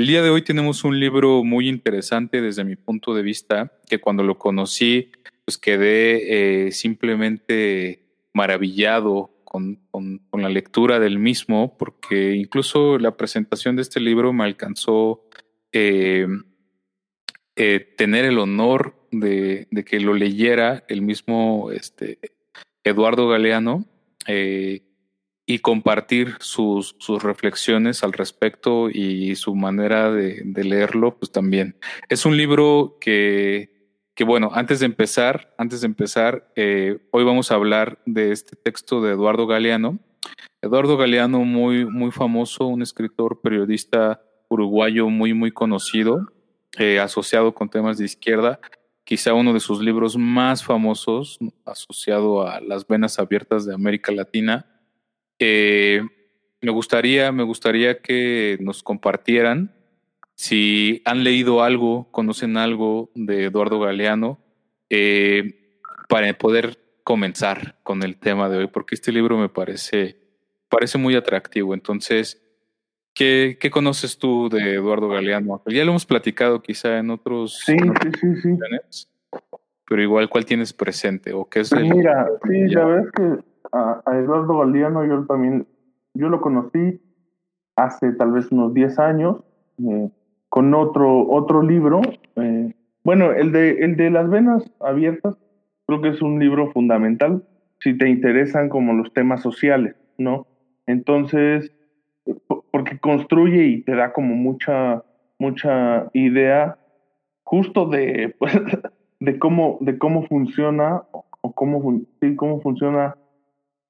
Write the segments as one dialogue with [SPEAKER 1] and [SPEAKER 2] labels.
[SPEAKER 1] El día de hoy tenemos un libro muy interesante desde mi punto de vista, que cuando lo conocí, pues quedé eh, simplemente maravillado con, la lectura del mismo, porque incluso la presentación de este libro me alcanzó eh, eh, tener el honor de, que lo leyera el mismo este, Eduardo Galeano y compartir sus, sus, reflexiones al respecto y su manera de, leerlo, pues también. Es un libro que, que, bueno, antes de empezar, antes de empezar, eh, hoy vamos a hablar de este texto de Eduardo Galeano. Eduardo Galeano, muy, muy famoso, un escritor, periodista uruguayo muy, muy conocido, eh, asociado con temas de izquierda, quizá uno de sus libros más famosos, asociado a las venas abiertas de América Latina, eh, me gustaría, me gustaría que nos compartieran si han leído algo, conocen algo de Eduardo Galeano, eh, para poder comenzar con el tema de hoy, porque este libro me parece, parece muy atractivo. Entonces, ¿qué, ¿qué conoces tú de Eduardo Galeano? Ya lo hemos platicado quizá en otros...
[SPEAKER 2] Sí, sí, sí, sí.
[SPEAKER 1] Pero igual, ¿cuál tienes presente? ¿O qué es
[SPEAKER 2] Mira, sí, ya ves que a, Eduardo Galeano yo también, yo lo conocí hace tal vez unos 10 años eh, con otro, otro libro. Eh, bueno, el de, el de las venas abiertas creo que es un libro fundamental si te interesan como los temas sociales, ¿no? Entonces, porque construye y te da como mucha, mucha idea justo de, pues, de cómo, de cómo funciona o cómo, sí, cómo funciona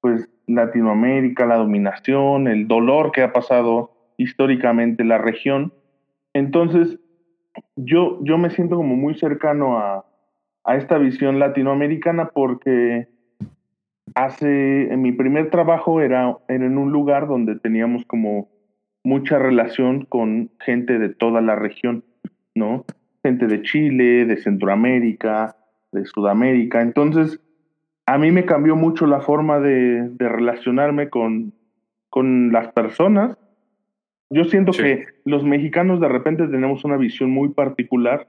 [SPEAKER 2] pues Latinoamérica, la dominación, el dolor que ha pasado históricamente la región. Entonces, yo, yo me siento como muy cercano a, a esta visión latinoamericana porque hace, mi primer trabajo era, era en un lugar donde teníamos como mucha relación con gente de toda la región, ¿no? Gente de Chile, de Centroamérica, de Sudamérica. Entonces, a mí me cambió mucho la forma de, relacionarme con, con, las personas. Yo siento que los mexicanos de repente tenemos una visión muy particular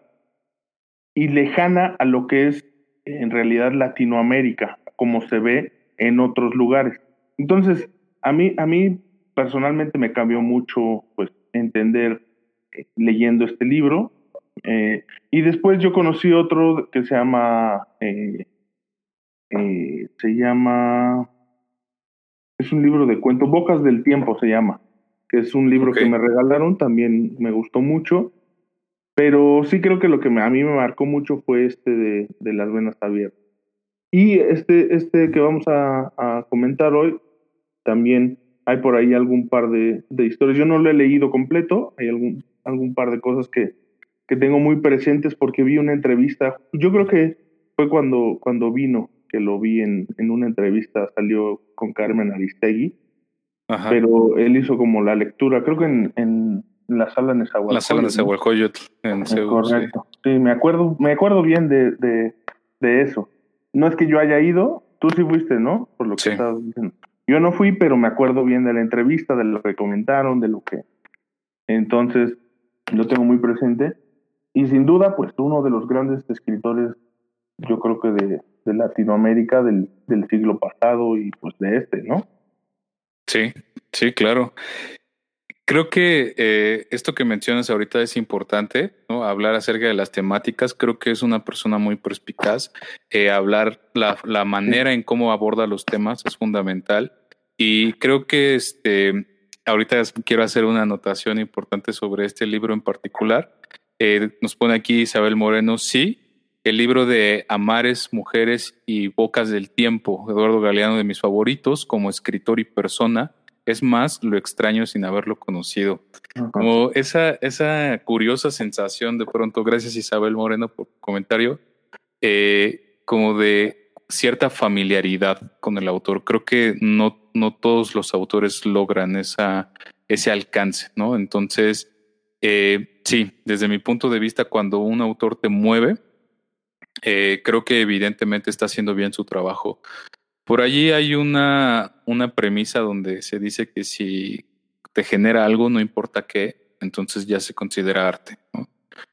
[SPEAKER 2] y lejana a lo que es en realidad Latinoamérica, como se ve en otros lugares. Entonces, a mí, a mí personalmente me cambió mucho pues, entender eh, leyendo este libro. Eh, y después yo conocí otro que se llama eh, eh, se llama, es un libro de cuentos, Bocas del Tiempo se llama, que es un libro que me regalaron, también me gustó mucho, pero sí creo que lo que a mí me marcó mucho fue este de, de las venas abiertas. Y este, este que vamos a, a, comentar hoy, también hay por ahí algún par de, de, historias. Yo no lo he leído completo, hay algún, algún par de cosas que, que tengo muy presentes porque vi una entrevista, yo creo que fue cuando, cuando vino que lo vi en, en una entrevista, salió con Carmen Aristegui, pero él hizo como la lectura, creo que en, en la sala de Nezahualcóyotl.
[SPEAKER 1] La sala de Nezahualcóyotl, en
[SPEAKER 2] Seúl, Correcto. Sí. me acuerdo, me acuerdo bien de, de, de, eso. No es que yo haya ido, tú sí fuiste, ¿no? Por lo que estabas diciendo. Yo no fui, pero me acuerdo bien de la entrevista, de lo que comentaron, de lo que... Entonces, lo tengo muy presente. Y sin duda, pues uno de los grandes escritores, yo creo que de, de Latinoamérica del, del siglo pasado y pues de este, ¿no?
[SPEAKER 1] Sí, sí, claro. Creo que eh, esto que mencionas ahorita es importante, ¿no? Hablar acerca de las temáticas. Creo que es una persona muy perspicaz. Eh, hablar la, la, manera en cómo aborda los temas es fundamental. Y creo que este, ahorita quiero hacer una anotación importante sobre este libro en particular. Eh, nos pone aquí Isabel Moreno, sí, el libro de Amares, Mujeres y Bocas del Tiempo, Eduardo Galeano, de mis favoritos como escritor y persona. Es más, lo extraño sin haberlo conocido. Como esa, esa curiosa sensación de pronto, gracias Isabel Moreno por comentario, eh, como de cierta familiaridad con el autor. Creo que no, no todos los autores logran esa, ese alcance, ¿no? Entonces, eh, sí, desde mi punto de vista, cuando un autor te mueve, eh, creo que evidentemente está haciendo bien su trabajo. Por allí hay una, premisa donde se dice que si te genera algo, no importa qué, entonces ya se considera arte.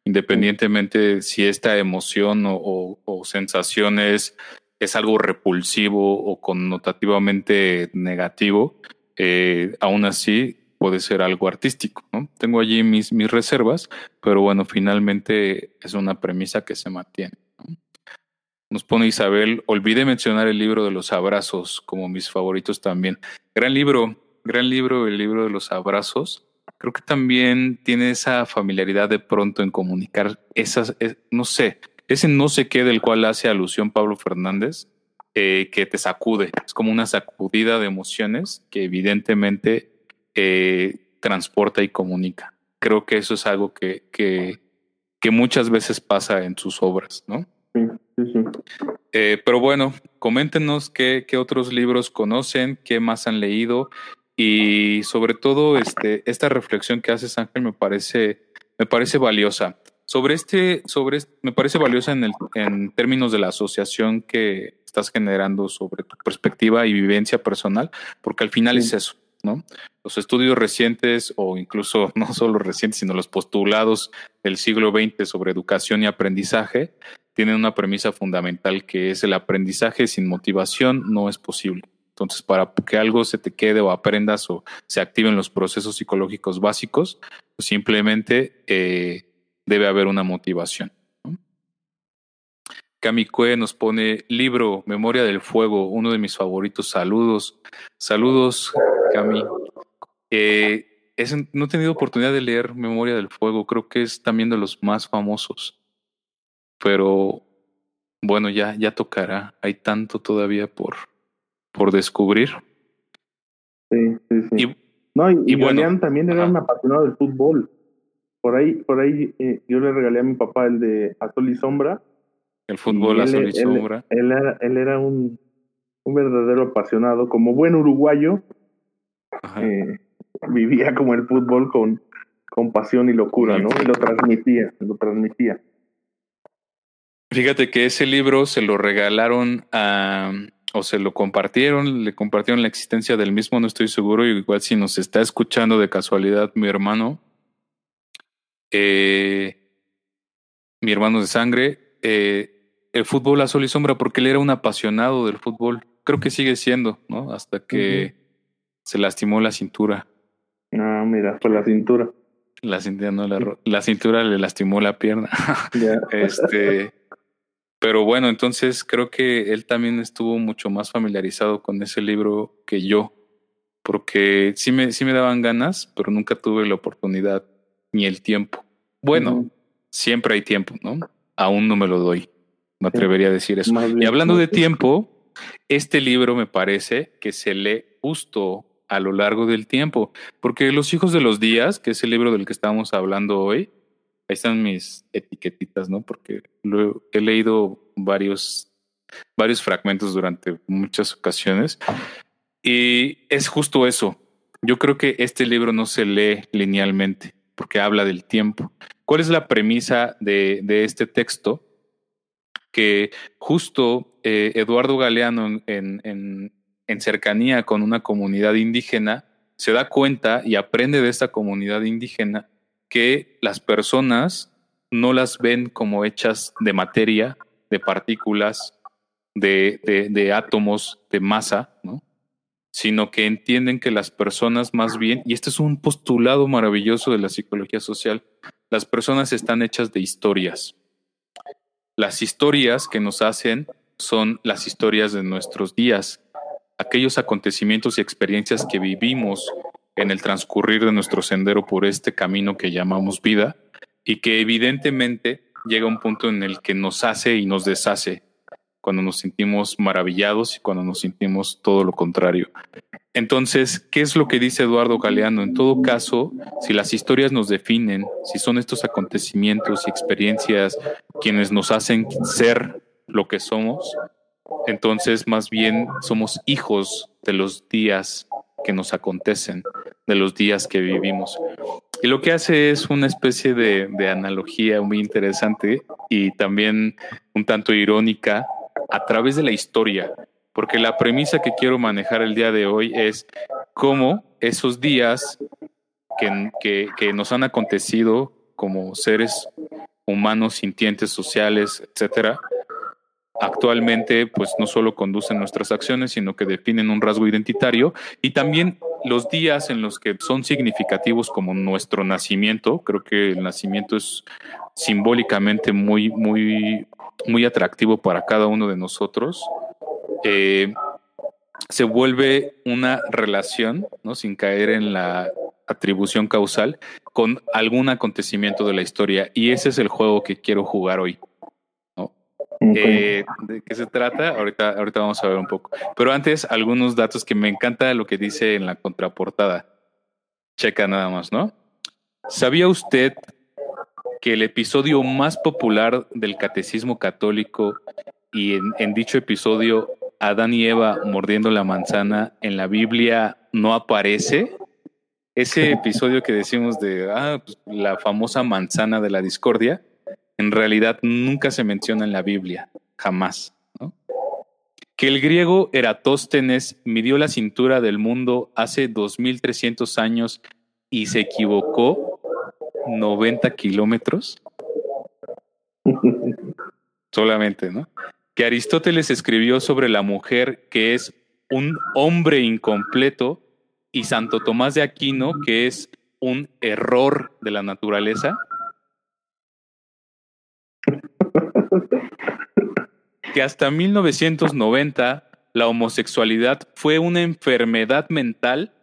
[SPEAKER 1] Independientemente si esta emoción o, sensación es, algo repulsivo o connotativamente negativo, eh, aún así puede ser algo artístico. Tengo allí mis, mis reservas, pero bueno, finalmente es una premisa que se mantiene. Nos pone Isabel, olvidé mencionar el libro de los abrazos como mis favoritos también. Gran libro, gran libro, el libro de los abrazos. Creo que también tiene esa familiaridad de pronto en comunicar esas, eh, no sé, ese no sé qué del cual hace alusión Pablo Fernández, eh, que te sacude. Es como una sacudida de emociones que evidentemente eh, transporta y comunica. Creo que eso es algo que, que, que muchas veces pasa en sus obras, ¿no? Eh, pero bueno, coméntenos qué, qué, otros libros conocen, qué más han leído y sobre todo este, esta reflexión que haces Ángel me parece, me parece valiosa. Sobre este, sobre me parece valiosa en, el, en términos de la asociación que estás generando sobre tu perspectiva y vivencia personal, porque al final es eso, ¿no? Los estudios recientes o incluso no solo recientes, sino los postulados del siglo XX sobre educación y aprendizaje tienen una premisa fundamental que es el aprendizaje sin motivación no es posible. Entonces, para que algo se te quede o aprendas o se activen los procesos psicológicos básicos, pues simplemente eh, debe haber una motivación. Cami Cue nos pone libro Memoria del Fuego, uno de mis favoritos. Saludos. Saludos, Cami. Eh, no he tenido oportunidad de leer Memoria del Fuego, creo que es también de los más famosos pero bueno, ya, ya tocará. Hay tanto todavía por, por descubrir.
[SPEAKER 2] Sí, sí, sí. Y, no, y, bueno, también era un apasionado del fútbol. Por ahí, por ahí eh, yo le regalé a mi papá el de Azul y Sombra.
[SPEAKER 1] El fútbol Azul y Sombra.
[SPEAKER 2] Él, era, él era un, un verdadero apasionado. Como buen uruguayo, eh, vivía como el fútbol con, con pasión y locura, ¿no? Y lo transmitía, lo transmitía.
[SPEAKER 1] Fíjate que ese libro se lo regalaron a, o se lo compartieron, le compartieron la existencia del mismo, no estoy seguro, igual si nos está escuchando de casualidad mi hermano, eh, mi hermano de sangre, eh, el fútbol a sol y sombra, porque él era un apasionado del fútbol, creo que sigue siendo, ¿no? Hasta que se lastimó la cintura.
[SPEAKER 2] Ah, mira, fue la cintura.
[SPEAKER 1] La cintura, no, la, la cintura le lastimó la pierna. este, pero bueno, entonces creo que él también estuvo mucho más familiarizado con ese libro que yo, porque sí me, sí me daban ganas, pero nunca tuve la oportunidad ni el tiempo. Bueno, siempre hay tiempo, ¿no? Aún no me lo doy. Me atrevería a decir eso. y hablando de tiempo, este libro me parece que se lee justo a lo largo del tiempo, porque Los hijos de los días, que es el libro del que estamos hablando hoy, ahí están mis etiquetitas, ¿no? Porque he leído varios, varios fragmentos durante muchas ocasiones y es justo eso. Yo creo que este libro no se lee linealmente porque habla del tiempo. ¿Cuál es la premisa de, este texto? Que justo eh, Eduardo Galeano en cercanía con una comunidad indígena se da cuenta y aprende de esta comunidad indígena que las personas no las ven como hechas de materia, de partículas, de, átomos, de masa, ¿no? sino que entienden que las personas más bien, y este es un postulado maravilloso de la psicología social, las personas están hechas de historias. Las historias que nos hacen son las historias de nuestros días, aquellos acontecimientos y experiencias que vivimos en el transcurrir de nuestro sendero por este camino que llamamos vida y que evidentemente llega un punto en el que nos hace y nos deshace cuando nos sentimos maravillados y cuando nos sentimos todo lo contrario. Entonces, ¿qué es lo que dice Eduardo Galeano? En todo caso, si las historias nos definen, si son estos acontecimientos y experiencias quienes nos hacen ser lo que somos, entonces más bien somos hijos de los días que nos acontecen, de los días que vivimos. Y lo que hace es una especie de, analogía muy interesante y también un tanto irónica a través de la historia, porque la premisa que quiero manejar el día de hoy es cómo esos días que, que, nos han acontecido como seres humanos, sintientes, sociales, etcétera, actualmente pues no solo conducen nuestras acciones, sino que definen un rasgo identitario y también los días en los que son significativos como nuestro nacimiento, creo que el nacimiento es simbólicamente muy, muy, muy atractivo para cada uno de nosotros. Eh, se vuelve una relación, ¿no? sin caer en la atribución causal, con algún acontecimiento de la historia. Y ese es el juego que quiero jugar hoy. Eh, ¿De qué se trata? Ahorita, ahorita vamos a ver un poco. Pero antes, algunos datos que me encanta lo que dice en la contraportada. Checa nada más, ¿no? ¿Sabía usted que el episodio más popular del catecismo católico y en, en dicho episodio Adán y Eva mordiendo la manzana en la Biblia no aparece? Ese episodio que decimos de ah, pues, la famosa manzana de la discordia, en realidad nunca se menciona en la Biblia, jamás. Que el griego Eratóstenes midió la cintura del mundo hace 2300 años y se equivocó 90 kilómetros. Solamente, ¿no? Que Aristóteles escribió sobre la mujer que es un hombre incompleto y Santo Tomás de Aquino que es un error de la naturaleza que hasta 1990 la homosexualidad fue una enfermedad mental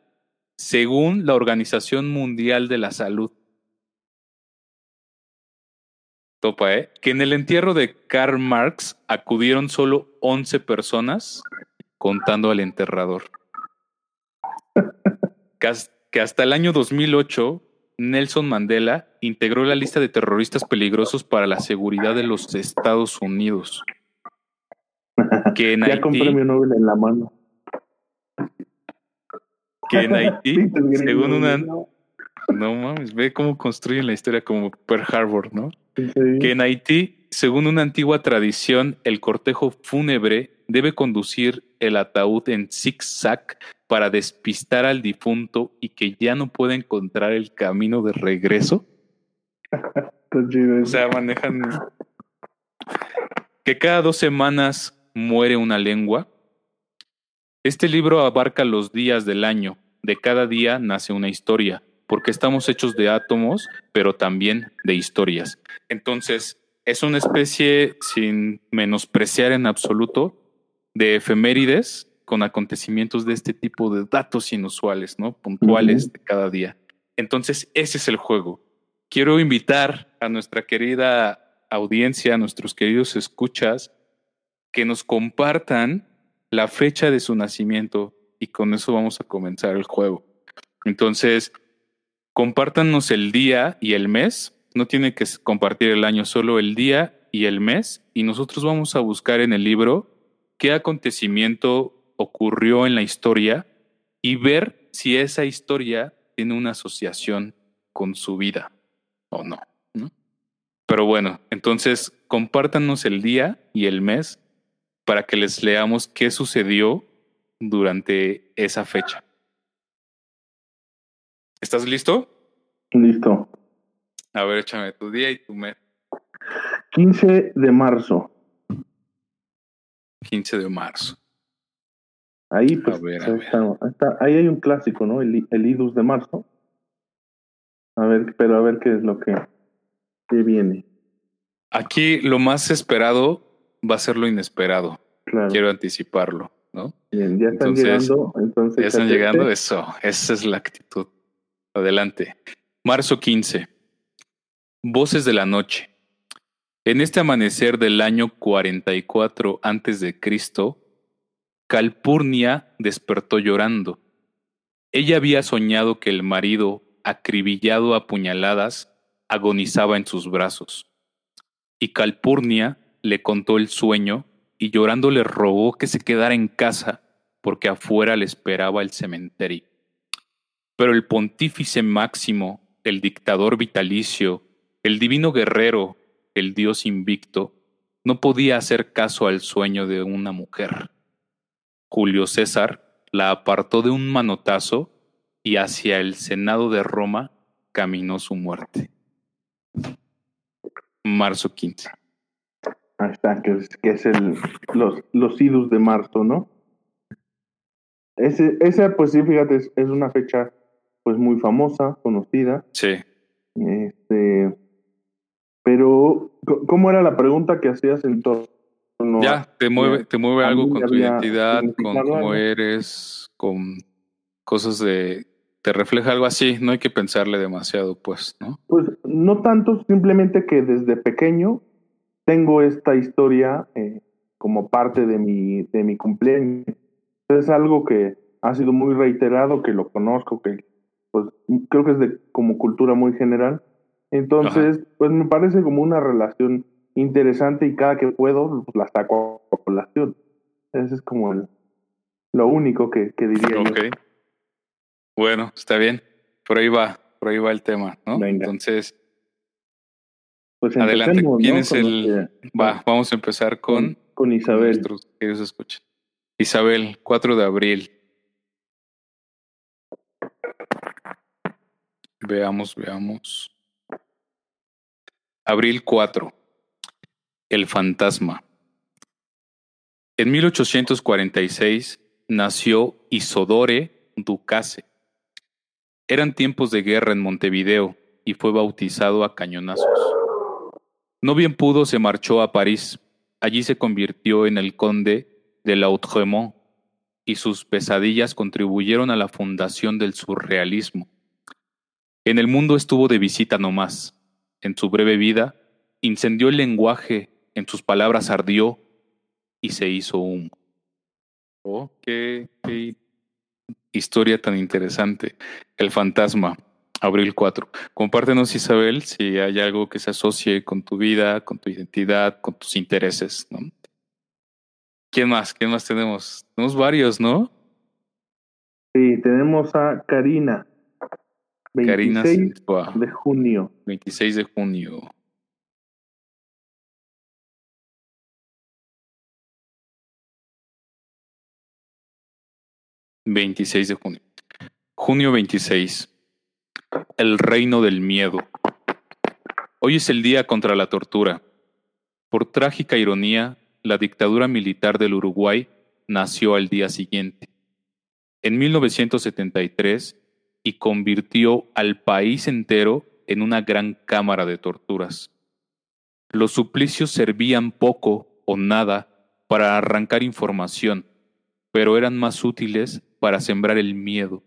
[SPEAKER 1] según la Organización Mundial de la Salud. Topa, ¿eh? Que en el entierro de Karl Marx acudieron solo 11 personas, contando al enterrador. Que hasta el año 2008 Nelson Mandela integró la lista de terroristas peligrosos para la seguridad de los Estados Unidos.
[SPEAKER 2] Que en ya con premio Nobel en la mano.
[SPEAKER 1] Que en Haití, según una... No mames, ve cómo construyen la historia como Pearl Harbor, ¿no? Que en Haití, según una antigua tradición, el cortejo fúnebre debe conducir el ataúd en zig-zag para despistar al difunto y que ya no pueda encontrar el camino de regreso. o sea, manejan que cada dos semanas muere una lengua. Este libro abarca los días del año. De cada día nace una historia, porque estamos hechos de átomos, pero también de historias. Entonces, es una especie, sin menospreciar en absoluto, de efemérides con acontecimientos de este tipo de datos inusuales, ¿no? Puntuales de cada día. Entonces, ese es el juego. Quiero invitar a nuestra querida audiencia, a nuestros queridos escuchas, que nos compartan la fecha de su nacimiento y con eso vamos a comenzar el juego. Entonces, compártanos el día y el mes. No tiene que compartir el año, solo el día y el mes. Y nosotros vamos a buscar en el libro qué acontecimiento ocurrió en la historia y ver si esa historia tiene una asociación con su vida o no. Pero bueno, entonces compártanos el día y el mes para que les leamos qué sucedió durante esa fecha. ¿Estás listo?
[SPEAKER 2] Listo.
[SPEAKER 1] A ver, échame tu día y tu mes.
[SPEAKER 2] 15 de marzo.
[SPEAKER 1] 15 de marzo.
[SPEAKER 2] Ahí, pues, ahí hay un clásico, ¿no? El, el, Idus de marzo. A ver, pero a ver qué es lo que, viene.
[SPEAKER 1] Aquí lo más esperado va a ser lo inesperado. Quiero anticiparlo, ¿no?
[SPEAKER 2] Bien, ya están llegando. Entonces,
[SPEAKER 1] ya están llegando, eso. Esa es la actitud. Adelante. Marzo 15. Voces de la noche. En este amanecer del año 44 antes de Cristo, Calpurnia despertó llorando. Ella había soñado que el marido, acribillado a puñaladas, agonizaba en sus brazos. Y Calpurnia le contó el sueño y llorando le rogó que se quedara en casa porque afuera le esperaba el cementerio. Pero el pontífice máximo, el dictador vitalicio, el divino guerrero, el dios invicto, no podía hacer caso al sueño de una mujer. Julio César la apartó de un manotazo y hacia el Senado de Roma caminó su muerte. Marzo 15.
[SPEAKER 2] Ahí está, que es, que es el, los, los idus de marzo, ¿no? Ese, esa, pues sí, fíjate, es, es, una fecha pues muy famosa, conocida.
[SPEAKER 1] Sí.
[SPEAKER 2] Este, pero, ¿cómo era la pregunta que hacías en torno?
[SPEAKER 1] Ya, te mueve, te mueve algo con tu identidad, con cómo eres, con cosas de, te refleja algo así, no hay que pensarle demasiado, pues, ¿no?
[SPEAKER 2] Pues no tanto, simplemente que desde pequeño tengo esta historia eh, como parte de mi, de mi cumpleaños. Es algo que ha sido muy reiterado, que lo conozco, que pues creo que es de como cultura muy general. Entonces, pues me parece como una relación interesante y cada que puedo pues, la saco a población. Ese es como el, lo único que, que diría
[SPEAKER 1] okay. Bueno, está bien. Por ahí va, por ahí va el tema, ¿no? Entonces,
[SPEAKER 2] pues
[SPEAKER 1] adelante. ¿Quién es el? Va, vamos a empezar con,
[SPEAKER 2] con, Isabel.
[SPEAKER 1] Que Isabel, 4 de abril. Veamos, veamos. Abril 4. El fantasma. En 1846 nació Isodore Ducase eran tiempos de guerra en Montevideo y fue bautizado a cañonazos. No bien pudo, se marchó a París. Allí se convirtió en el conde de Lautréamont y sus pesadillas contribuyeron a la fundación del surrealismo. En el mundo estuvo de visita no más. En su breve vida, incendió el lenguaje, en sus palabras ardió y se hizo humo. Oh, qué, qué historia tan interesante. El fantasma, abril 4. Compártenos, Isabel, si hay algo que se asocie con tu vida, con tu identidad, con tus intereses. ¿no? ¿Quién más? ¿Quién más tenemos? Tenemos varios, ¿no?
[SPEAKER 2] Sí, tenemos a Karina. 26
[SPEAKER 1] Karina
[SPEAKER 2] de junio.
[SPEAKER 1] 26 de junio. 26 de junio. Junio 26. El reino del miedo. Hoy es el día contra la tortura. Por trágica ironía, la dictadura militar del Uruguay nació al día siguiente, en 1973, y convirtió al país entero en una gran cámara de torturas. Los suplicios servían poco o nada para arrancar información, pero eran más útiles para sembrar el miedo,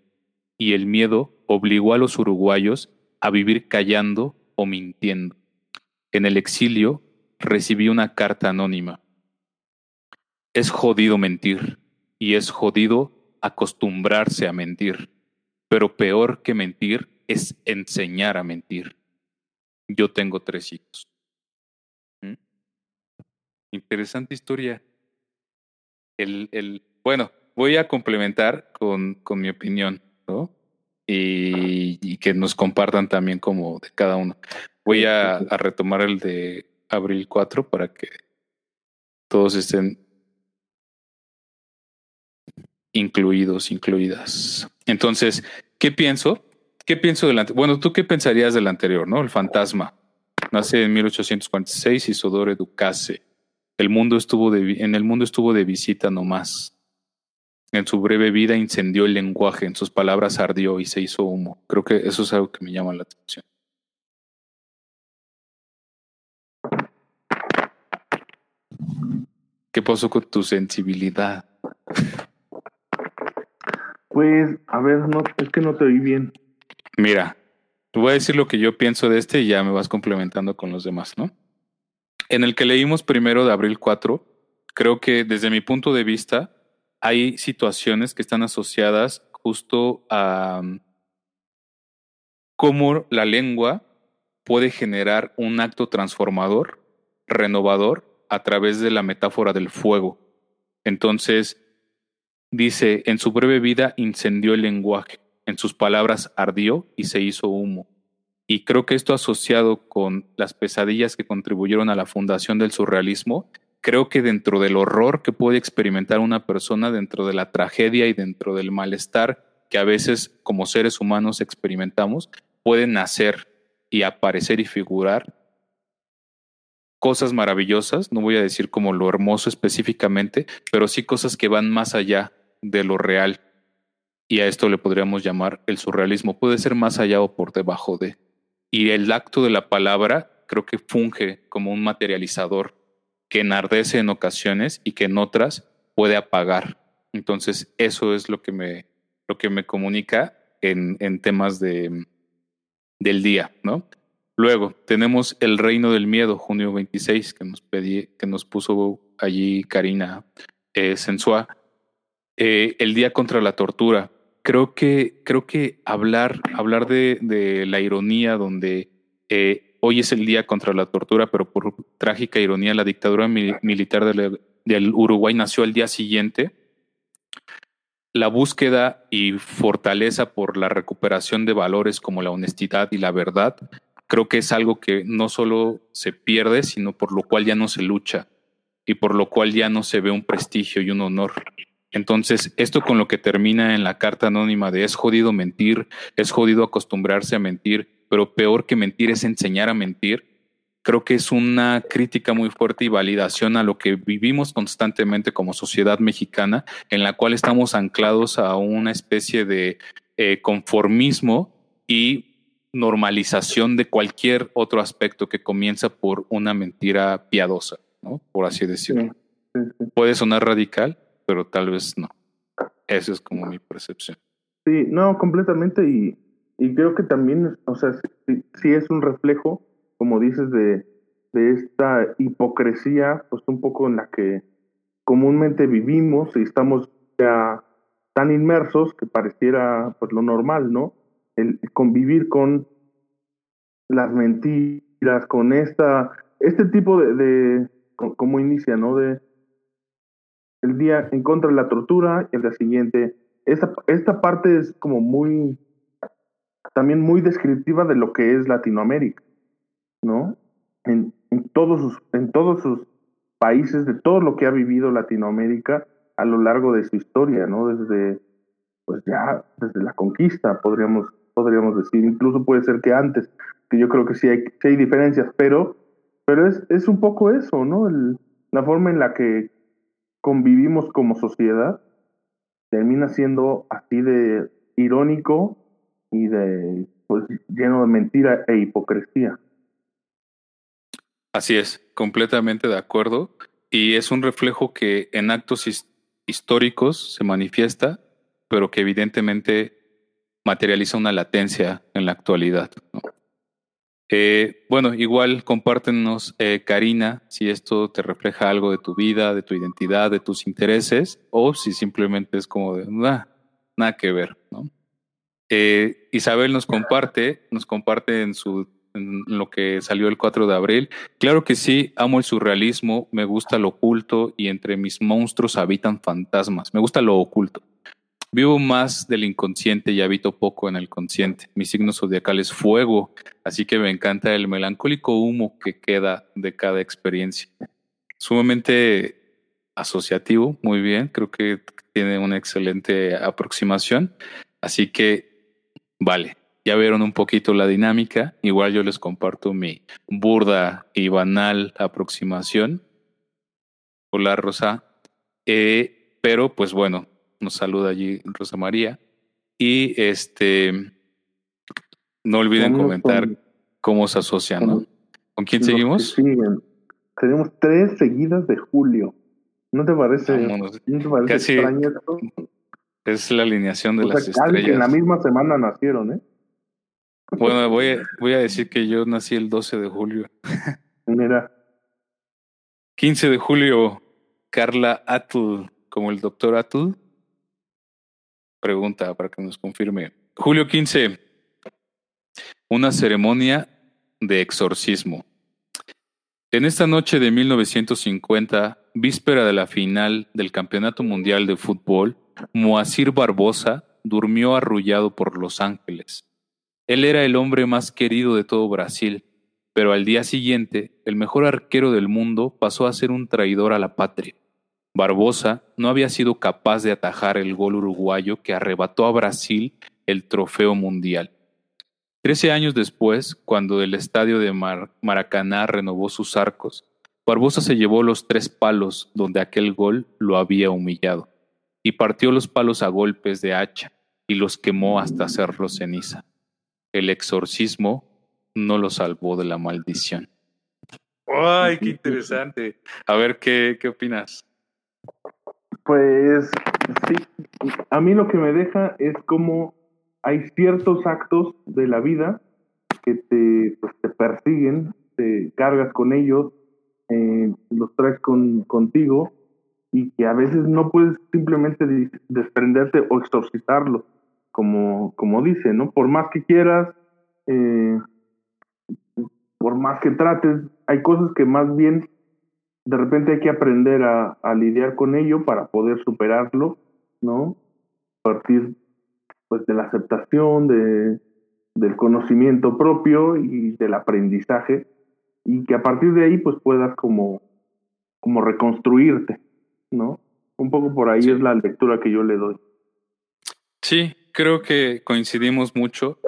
[SPEAKER 1] y el miedo obligó a los uruguayos a vivir callando o mintiendo. En el exilio recibí una carta anónima. Es jodido mentir, y es jodido acostumbrarse a mentir, pero peor que mentir es enseñar a mentir. Yo tengo tres hijos. ¿Mm? Interesante historia. El, el, bueno, voy a complementar con, con mi opinión, ¿no? Y, que nos compartan también como de cada uno. Voy a, a retomar el de abril 4 para que todos estén incluidos, incluidas. Entonces, ¿qué pienso? ¿Qué pienso del anterior? Bueno, ¿tú qué pensarías del anterior, no? El fantasma. Nace en 1846 y Sodore Ducase. El mundo estuvo de, en el mundo estuvo de visita nomás. En su breve vida incendió el lenguaje, en sus palabras ardió y se hizo humo. Creo que eso es algo que me llama la atención. ¿Qué pasó con tu sensibilidad?
[SPEAKER 2] Pues, a ver, no, es que no te oí bien.
[SPEAKER 1] Mira, te voy a decir lo que yo pienso de este y ya me vas complementando con los demás, ¿no? En el que leímos primero de abril 4, creo que desde mi punto de vista, hay situaciones que están asociadas justo a mm, cómo la lengua puede generar un acto transformador, renovador, a través de la metáfora del fuego. Entonces, dice, en su breve vida incendió el lenguaje, en sus palabras ardió y se hizo humo. Y creo que esto asociado con las pesadillas que contribuyeron a la fundación del surrealismo creo que dentro del horror que puede experimentar una persona, dentro de la tragedia y dentro del malestar que a veces como seres humanos experimentamos, pueden nacer y aparecer y figurar cosas maravillosas, no voy a decir como lo hermoso específicamente, pero sí cosas que van más allá de lo real. Y a esto le podríamos llamar el surrealismo. Puede ser más allá o por debajo de. Y el acto de la palabra creo que funge como un materializador que enardece en ocasiones y que en otras puede apagar. Entonces, eso es lo que me, lo que me comunica en, temas de, del día, ¿no? Luego tenemos El Reino del Miedo, junio 26, que nos, pedí, que nos puso allí Karina eh, Sensua. Eh, el Día contra la Tortura. Creo que, creo que hablar, hablar de, de la ironía, donde eh, hoy es el Día contra la Tortura, pero por trágica ironía, la dictadura militar del, Uruguay nació al día siguiente. La búsqueda y fortaleza por la recuperación de valores como la honestidad y la verdad creo que es algo que no solo se pierde, sino por lo cual ya no se lucha y por lo cual ya no se ve un prestigio y un honor. Entonces, esto con lo que termina en la carta anónima de es jodido mentir, es jodido acostumbrarse a mentir, pero peor que mentir es enseñar a mentir, creo que es una crítica muy fuerte y validación a lo que vivimos constantemente como sociedad mexicana, en la cual estamos anclados a una especie de eh, conformismo y normalización de cualquier otro aspecto que comienza por una mentira piadosa, ¿no? Por así decirlo. Puede sonar radical, pero tal vez no. Esa es como mi percepción.
[SPEAKER 2] Sí, no, completamente. Y, y creo que también, o sea, sí, es un reflejo, como dices, de, de esta hipocresía, pues un poco en la que comúnmente vivimos y estamos ya tan inmersos que pareciera pues lo normal, ¿no? el convivir con las mentiras, con esta, este tipo de, de como inicia, ¿no? De el día en contra de la tortura, el día siguiente. Esta, esta parte es como muy, también muy descriptiva de lo que es Latinoamérica, ¿no? En, todos sus, en todos sus países, de todo lo que ha vivido Latinoamérica a lo largo de su historia, ¿no? Desde, pues ya, desde la conquista, podríamos podríamos decir. Incluso puede ser que antes, que yo creo que sí hay, hay diferencias, pero, pero es, es un poco eso, ¿no? El, la forma en la que convivimos como sociedad termina siendo así de irónico y de pues lleno de mentira e hipocresía.
[SPEAKER 1] Así es, completamente de acuerdo. Y es un reflejo que en actos históricos se manifiesta, pero que evidentemente materializa una latencia en la actualidad. Eh, bueno, igual compártenos, eh, Karina, si esto te refleja algo de tu vida, de tu identidad, de tus intereses, o si simplemente es como de nada que ver. ¿no? Eh, Isabel nos comparte, nos comparte en su en lo que salió el 4 de abril. Claro que sí, amo el surrealismo, me gusta lo oculto y entre mis monstruos habitan fantasmas. Me gusta lo oculto. Vivo más del inconsciente y habito poco en el consciente. Mi signo zodiacal es fuego, así que me encanta el melancólico humo que queda de cada experiencia. Sumamente asociativo, muy bien, creo que tiene una excelente aproximación. Así que, vale, ya vieron un poquito la dinámica. Igual yo les comparto mi burda y banal aproximación. Hola, Rosa. Eh, pero, pues bueno, nos saluda allí Rosa María. Y este, no olviden comentar cómo se asocian, ¿no? ¿Con quién seguimos?
[SPEAKER 2] Tenemos tres seguidas de julio. ¿No te parece,
[SPEAKER 1] casi extraño Es la alineación de las estrellas.
[SPEAKER 2] en la misma semana nacieron, ¿eh?
[SPEAKER 1] Bueno, voy a, voy a decir que yo nací el 12 de julio.
[SPEAKER 2] Mira.
[SPEAKER 1] 15 de julio, Carla Atul, como el doctor Atul pregunta para que nos confirme. Julio 15. Una ceremonia de exorcismo. En esta noche de 1950, víspera de la final del Campeonato Mundial de Fútbol, Moacir Barbosa durmió arrullado por Los Ángeles. Él era el hombre más querido de todo Brasil, pero al día siguiente, el mejor arquero del mundo pasó a ser un traidor a la patria. Barbosa no había sido capaz de atajar el gol uruguayo que arrebató a Brasil el trofeo mundial. Trece años después, cuando el estadio de Maracaná renovó sus arcos, Barbosa se llevó los tres palos donde aquel gol lo había humillado, y partió los palos a golpes de hacha y los quemó hasta hacerlos ceniza. El exorcismo no lo salvó de la maldición. ¡Ay, qué interesante! A ver, ¿qué, qué opinas?
[SPEAKER 2] Pues sí, a mí lo que me deja es como hay ciertos actos de la vida que te, pues, te persiguen, te cargas con ellos, eh, los traes con, contigo y que a veces no puedes simplemente desprenderte o exorcizarlo, como, como dice, ¿no? Por más que quieras, eh, por más que trates, hay cosas que más bien de repente hay que aprender a, a lidiar con ello para poder superarlo, ¿no? A partir pues de la aceptación, de, del conocimiento propio y del aprendizaje, y que a partir de ahí pues puedas como, como reconstruirte, ¿no? Un poco por ahí es la lectura que yo le doy.
[SPEAKER 1] Sí, creo que coincidimos mucho.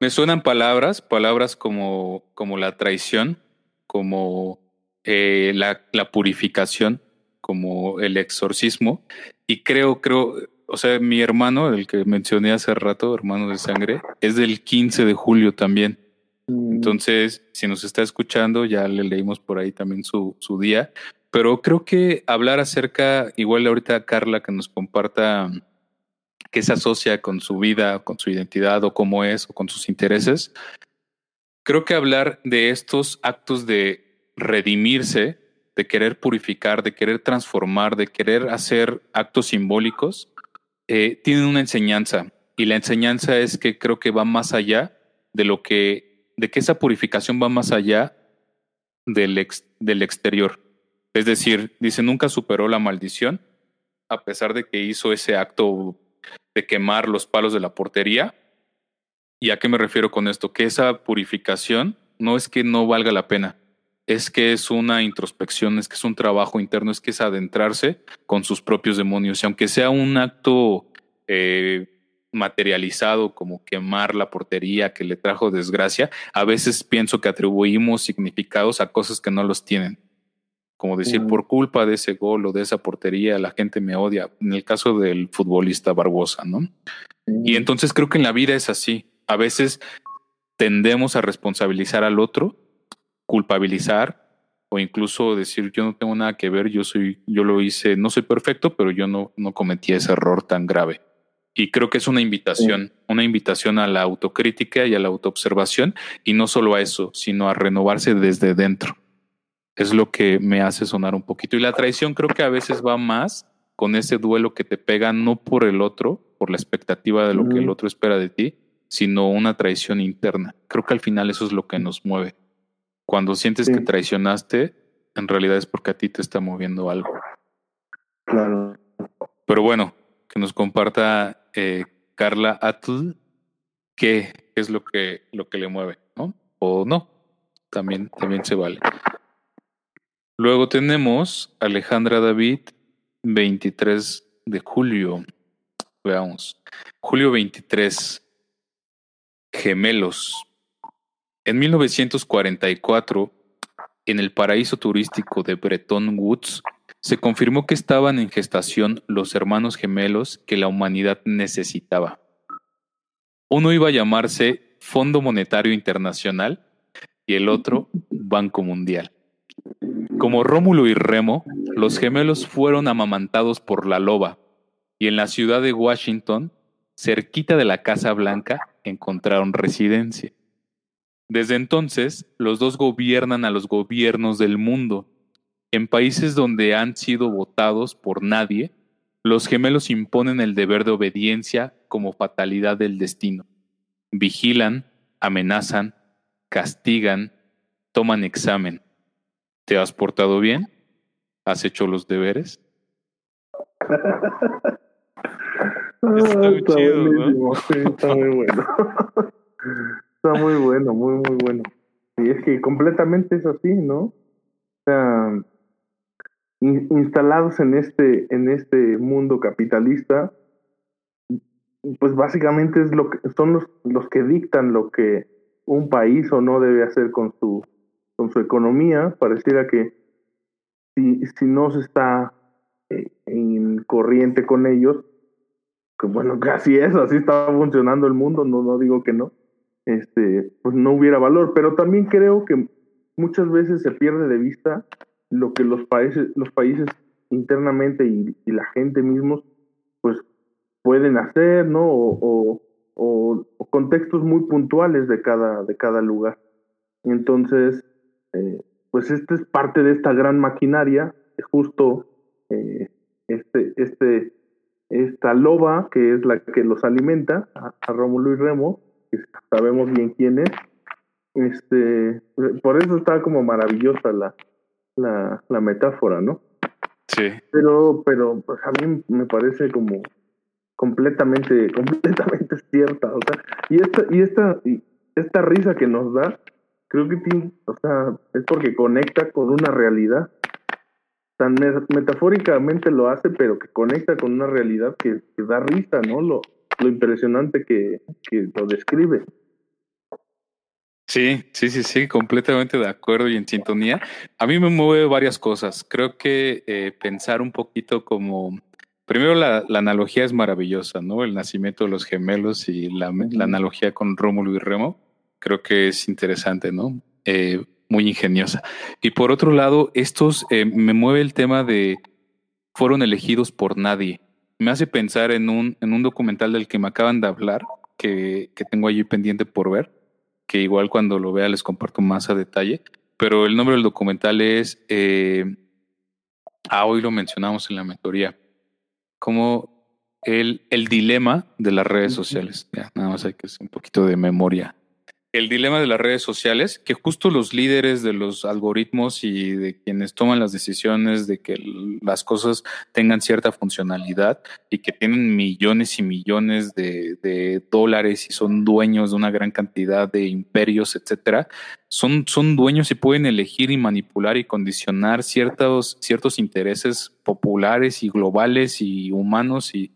[SPEAKER 1] Me suenan palabras, palabras como, como la traición, como eh, la, la, purificación, como el exorcismo. Y creo, creo, o sea, mi hermano, el que mencioné hace rato, hermano de sangre, es del 15 de julio también. Mm. Entonces, si nos está escuchando, ya le leímos por ahí también su, su día. Pero creo que hablar acerca, igual ahorita Carla que nos comparta qué se asocia con su vida, con su identidad o cómo es o con sus intereses, creo que hablar de estos actos de redimirse, de querer purificar, de querer transformar, de querer hacer actos simbólicos, eh, tienen una enseñanza y la enseñanza es que creo que va más allá de lo que, de que esa purificación va más allá del, del exterior. Es decir, dice, nunca superó la maldición, a pesar de que hizo ese acto de quemar los palos de la portería. ¿Y a qué me refiero con esto? Que esa purificación no es que no valga la pena, es que es una introspección, es que es un trabajo interno, es que es adentrarse con sus propios demonios. Y aunque sea un acto eh, materializado como quemar la portería que le trajo desgracia, a veces pienso que atribuimos significados a cosas que no los tienen. Como decir, por culpa de ese gol o de esa portería, la gente me odia. En el caso del futbolista Barbosa, ¿no? Y entonces creo que en la vida es así. A veces tendemos a responsabilizar al otro culpabilizar o incluso decir yo no tengo nada que ver, yo soy, yo lo hice, no soy perfecto, pero yo no, no cometí ese error tan grave. Y creo que es una invitación, una invitación a la autocrítica y a la autoobservación, y no solo a eso, sino a renovarse desde dentro. Es lo que me hace sonar un poquito. Y la traición creo que a veces va más con ese duelo que te pega no por el otro, por la expectativa de lo que el otro espera de ti, sino una traición interna. Creo que al final eso es lo que nos mueve. Cuando sientes que traicionaste, en realidad es porque a ti te está moviendo algo.
[SPEAKER 2] Claro.
[SPEAKER 1] Pero bueno, que nos comparta eh, Carla Atl qué es lo que, lo que le mueve, ¿no? O no, también, también se vale. Luego tenemos Alejandra David, 23 de julio. Veamos. Julio 23. Gemelos. En 1944, en el paraíso turístico de Bretton Woods, se confirmó que estaban en gestación los hermanos gemelos que la humanidad necesitaba. Uno iba a llamarse Fondo Monetario Internacional y el otro Banco Mundial. Como Rómulo y Remo, los gemelos fueron amamantados por la loba y en la ciudad de Washington, cerquita de la Casa Blanca, encontraron residencia. Desde entonces, los dos gobiernan a los gobiernos del mundo. En países donde han sido votados por nadie, los gemelos imponen el deber de obediencia como fatalidad del destino. Vigilan, amenazan, castigan, toman examen. ¿Te has portado bien? ¿Has hecho los deberes?
[SPEAKER 2] está muy chido, está muy bueno. Está muy bueno, muy, muy bueno. Y es que completamente es así, ¿no? O sea, instalados en este, en este mundo capitalista, pues básicamente es lo que, son los, los que dictan lo que un país o no debe hacer con su, con su economía. Pareciera que si, si no se está eh, en corriente con ellos, que bueno, casi es, así está funcionando el mundo, no, no digo que no, este, pues no hubiera valor, pero también creo que muchas veces se pierde de vista lo que los países, los países internamente y, la gente mismos, pues pueden hacer, ¿no? O, o, contextos muy puntuales de cada, de cada lugar. Entonces, eh, pues esta es parte de esta gran maquinaria, justo eh, este, este, esta loba que es la que los alimenta, a, a Rómulo y Remo, que sabemos bien quién es, este, por eso está como maravillosa la, la, la metáfora, ¿no?
[SPEAKER 1] Sí.
[SPEAKER 2] Pero, pero pues a mí me parece como completamente, completamente cierta, o sea, y esta, y esta, y esta risa que nos da, creo que tiene, o sea, es porque conecta con una realidad. Tan metafóricamente lo hace, pero que conecta con una realidad que, que da risa, ¿no? Lo, lo impresionante que, que lo describe.
[SPEAKER 1] Sí, sí, sí, sí, completamente de acuerdo y en sintonía. A mí me mueve varias cosas. Creo que eh, pensar un poquito como, primero la, analogía es maravillosa, ¿no? El nacimiento de los gemelos y la, analogía con Rómulo y Remo, creo que es interesante, ¿no? Eh, muy ingeniosa. Y por otro lado, estos eh, me mueve el tema de fueron elegidos por nadie. Me hace pensar en un, en un documental del que me acaban de hablar, que, que tengo allí pendiente por ver que igual cuando lo vea les comparto más a detalle, pero el nombre del documental es, eh, ah, hoy lo mencionamos en la mentoría, como el, el dilema de las redes sociales. Ya, nada más hay que hacer un poquito de memoria el dilema de las redes sociales, que justo los líderes de los algoritmos y de quienes toman las decisiones de que las cosas tengan cierta funcionalidad y que tienen millones y millones de, dólares y son dueños de una gran cantidad de imperios, etcétera, son, son dueños y pueden elegir y manipular y condicionar ciertos, ciertos intereses populares y globales y humanos y,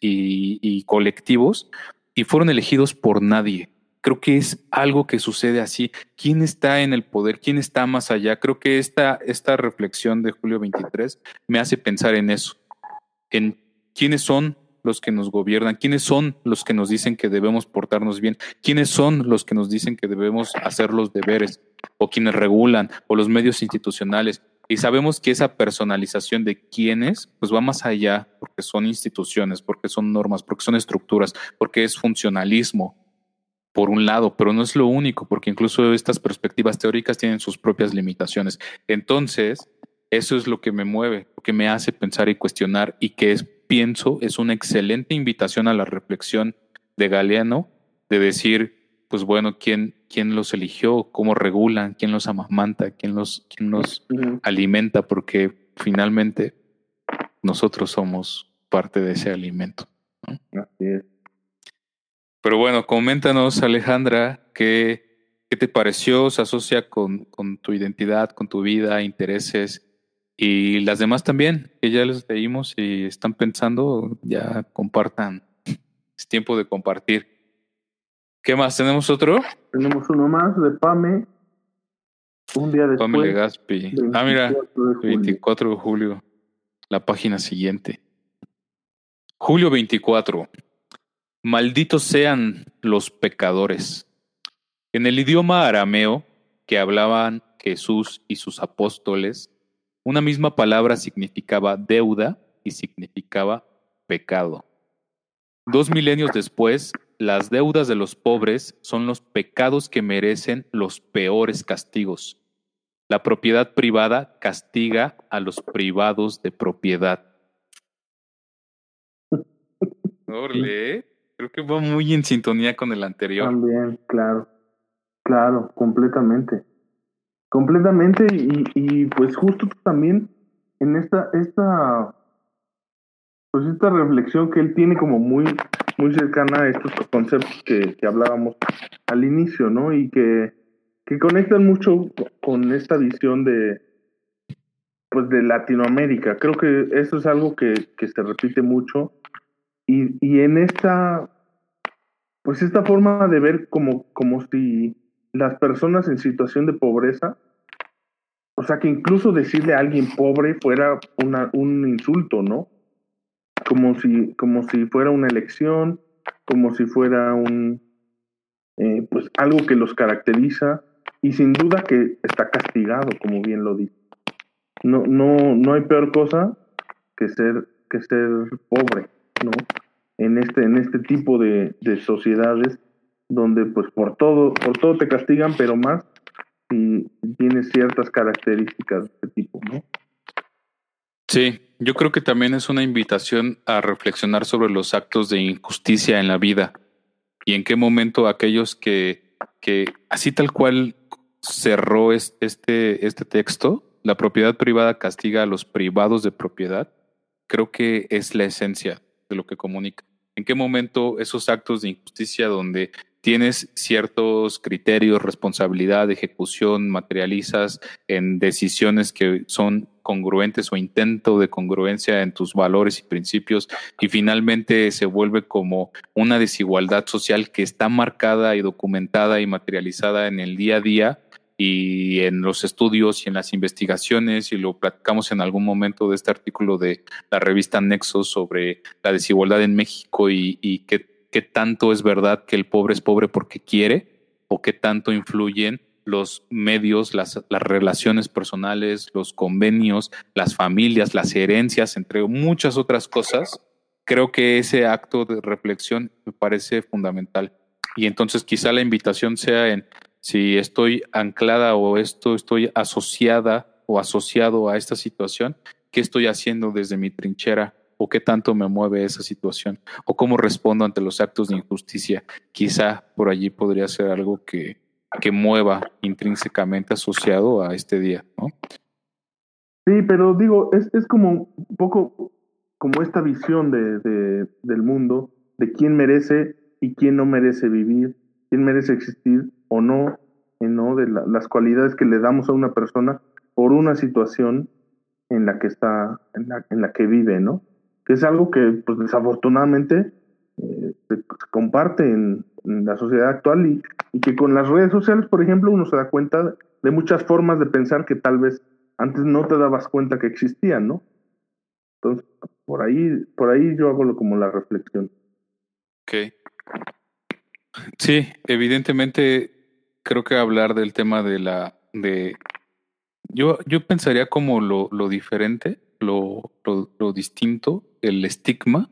[SPEAKER 1] y colectivos y fueron elegidos por nadie Creo que es algo que sucede así. ¿Quién está en el poder? ¿Quién está más allá? Creo que esta, esta reflexión de julio 23 me hace pensar en eso, en quiénes son los que nos gobiernan, quiénes son los que nos dicen que debemos portarnos bien, quiénes son los que nos dicen que debemos hacer los deberes, o quienes regulan, o los medios institucionales. Y sabemos que esa personalización de quiénes, pues va más allá, porque son instituciones, porque son normas, porque son estructuras, porque es funcionalismo, por un lado, pero no es lo único, porque incluso estas perspectivas teóricas tienen sus propias limitaciones. Entonces, eso es lo que me mueve, lo que me hace pensar y cuestionar y que es, pienso, es una excelente invitación a la reflexión de Galeano de decir, pues bueno, ¿quién, quién los eligió? ¿Cómo regulan? ¿Quién los amamanta? ¿Quién los, quién los alimenta? Porque finalmente nosotros somos parte de ese alimento.
[SPEAKER 2] Así es.
[SPEAKER 1] Pero bueno, coméntanos, Alejandra, ¿qué, qué te pareció? ¿Se asocia con, con, tu identidad, con tu vida, intereses? Y las demás también, que ya les leímos y están pensando, ya compartan. Es tiempo de compartir. ¿Qué más? ¿Tenemos otro?
[SPEAKER 2] Tenemos uno más de Pame. Un día después.
[SPEAKER 1] Pame Legaspi. Ah, mira, 24 de julio. La página siguiente. Julio 24. Malditos sean los pecadores. En el idioma arameo que hablaban Jesús y sus apóstoles, una misma palabra significaba deuda y significaba pecado. Dos milenios después, las deudas de los pobres son los pecados que merecen los peores castigos. La propiedad privada castiga a los privados de propiedad. Orle. Creo que va muy en sintonía con el anterior.
[SPEAKER 2] También, claro, claro, completamente. Completamente y, y pues justo también en esta, esta, pues esta reflexión que él tiene como muy, muy cercana a estos conceptos que, que hablábamos al inicio, ¿no? Y que, que conectan mucho con esta visión de, pues de Latinoamérica. Creo que eso es algo que, que se repite mucho y, y en esta, pues esta forma de ver como, como si las personas en situación de pobreza, o sea, que incluso decirle a alguien pobre fuera una, un insulto, ¿no? Como si, como si fuera una elección, como si fuera un, eh, pues algo que los caracteriza y sin duda que está castigado, como bien lo dice. No, no, no hay peor cosa que ser, que ser pobre, ¿no? En este, en este tipo de, de sociedades donde pues por todo, por todo te castigan, pero más si tienes ciertas características de este tipo, ¿no?
[SPEAKER 1] Sí, yo creo que también es una invitación a reflexionar sobre los actos de injusticia en la vida y en qué momento aquellos que, que así tal cual cerró este, este texto, la propiedad privada castiga a los privados de propiedad, creo que es la esencia de lo que comunica. ¿En qué momento esos actos de injusticia donde tienes ciertos criterios, responsabilidad, ejecución, materializas en decisiones que son congruentes o intento de congruencia en tus valores y principios y finalmente se vuelve como una desigualdad social que está marcada y documentada y materializada en el día a día y en los estudios y en las investigaciones, y lo platicamos en algún momento de este artículo de la revista Nexos sobre la desigualdad en México y, y qué, qué tanto es verdad que el pobre es pobre porque quiere o qué tanto influyen los medios, las, las, relaciones personales, los convenios, las familias, las herencias, entre muchas otras cosas, creo que ese acto de reflexión me parece fundamental. Y entonces quizá la invitación sea en si estoy anclada o esto estoy asociada o asociado a esta situación, ¿qué estoy haciendo desde mi trinchera? ¿O qué tanto me mueve esa situación? ¿O cómo respondo ante los actos de injusticia? Quizá por allí podría ser algo que, que mueva intrínsecamente asociado a este día, ¿no?
[SPEAKER 2] Sí, pero digo, es, es como un poco como esta visión de, de, del mundo, de quién merece y quién no merece vivir, quién merece existir o no, ¿no? de las cualidades que le damos a una persona por una situación en la que está, en la, en la que vive, ¿no? Que es algo que, pues desafortunadamente, eh, se, comparte en, la sociedad actual y, que con las redes sociales, por ejemplo, uno se da cuenta de muchas formas de pensar que tal vez antes no te dabas cuenta que existían, ¿no? Entonces, por ahí, por ahí yo hago como la reflexión.
[SPEAKER 1] Ok. Sí, evidentemente creo que hablar del tema de la de yo yo pensaría como lo, lo diferente, lo, lo, lo distinto, el estigma.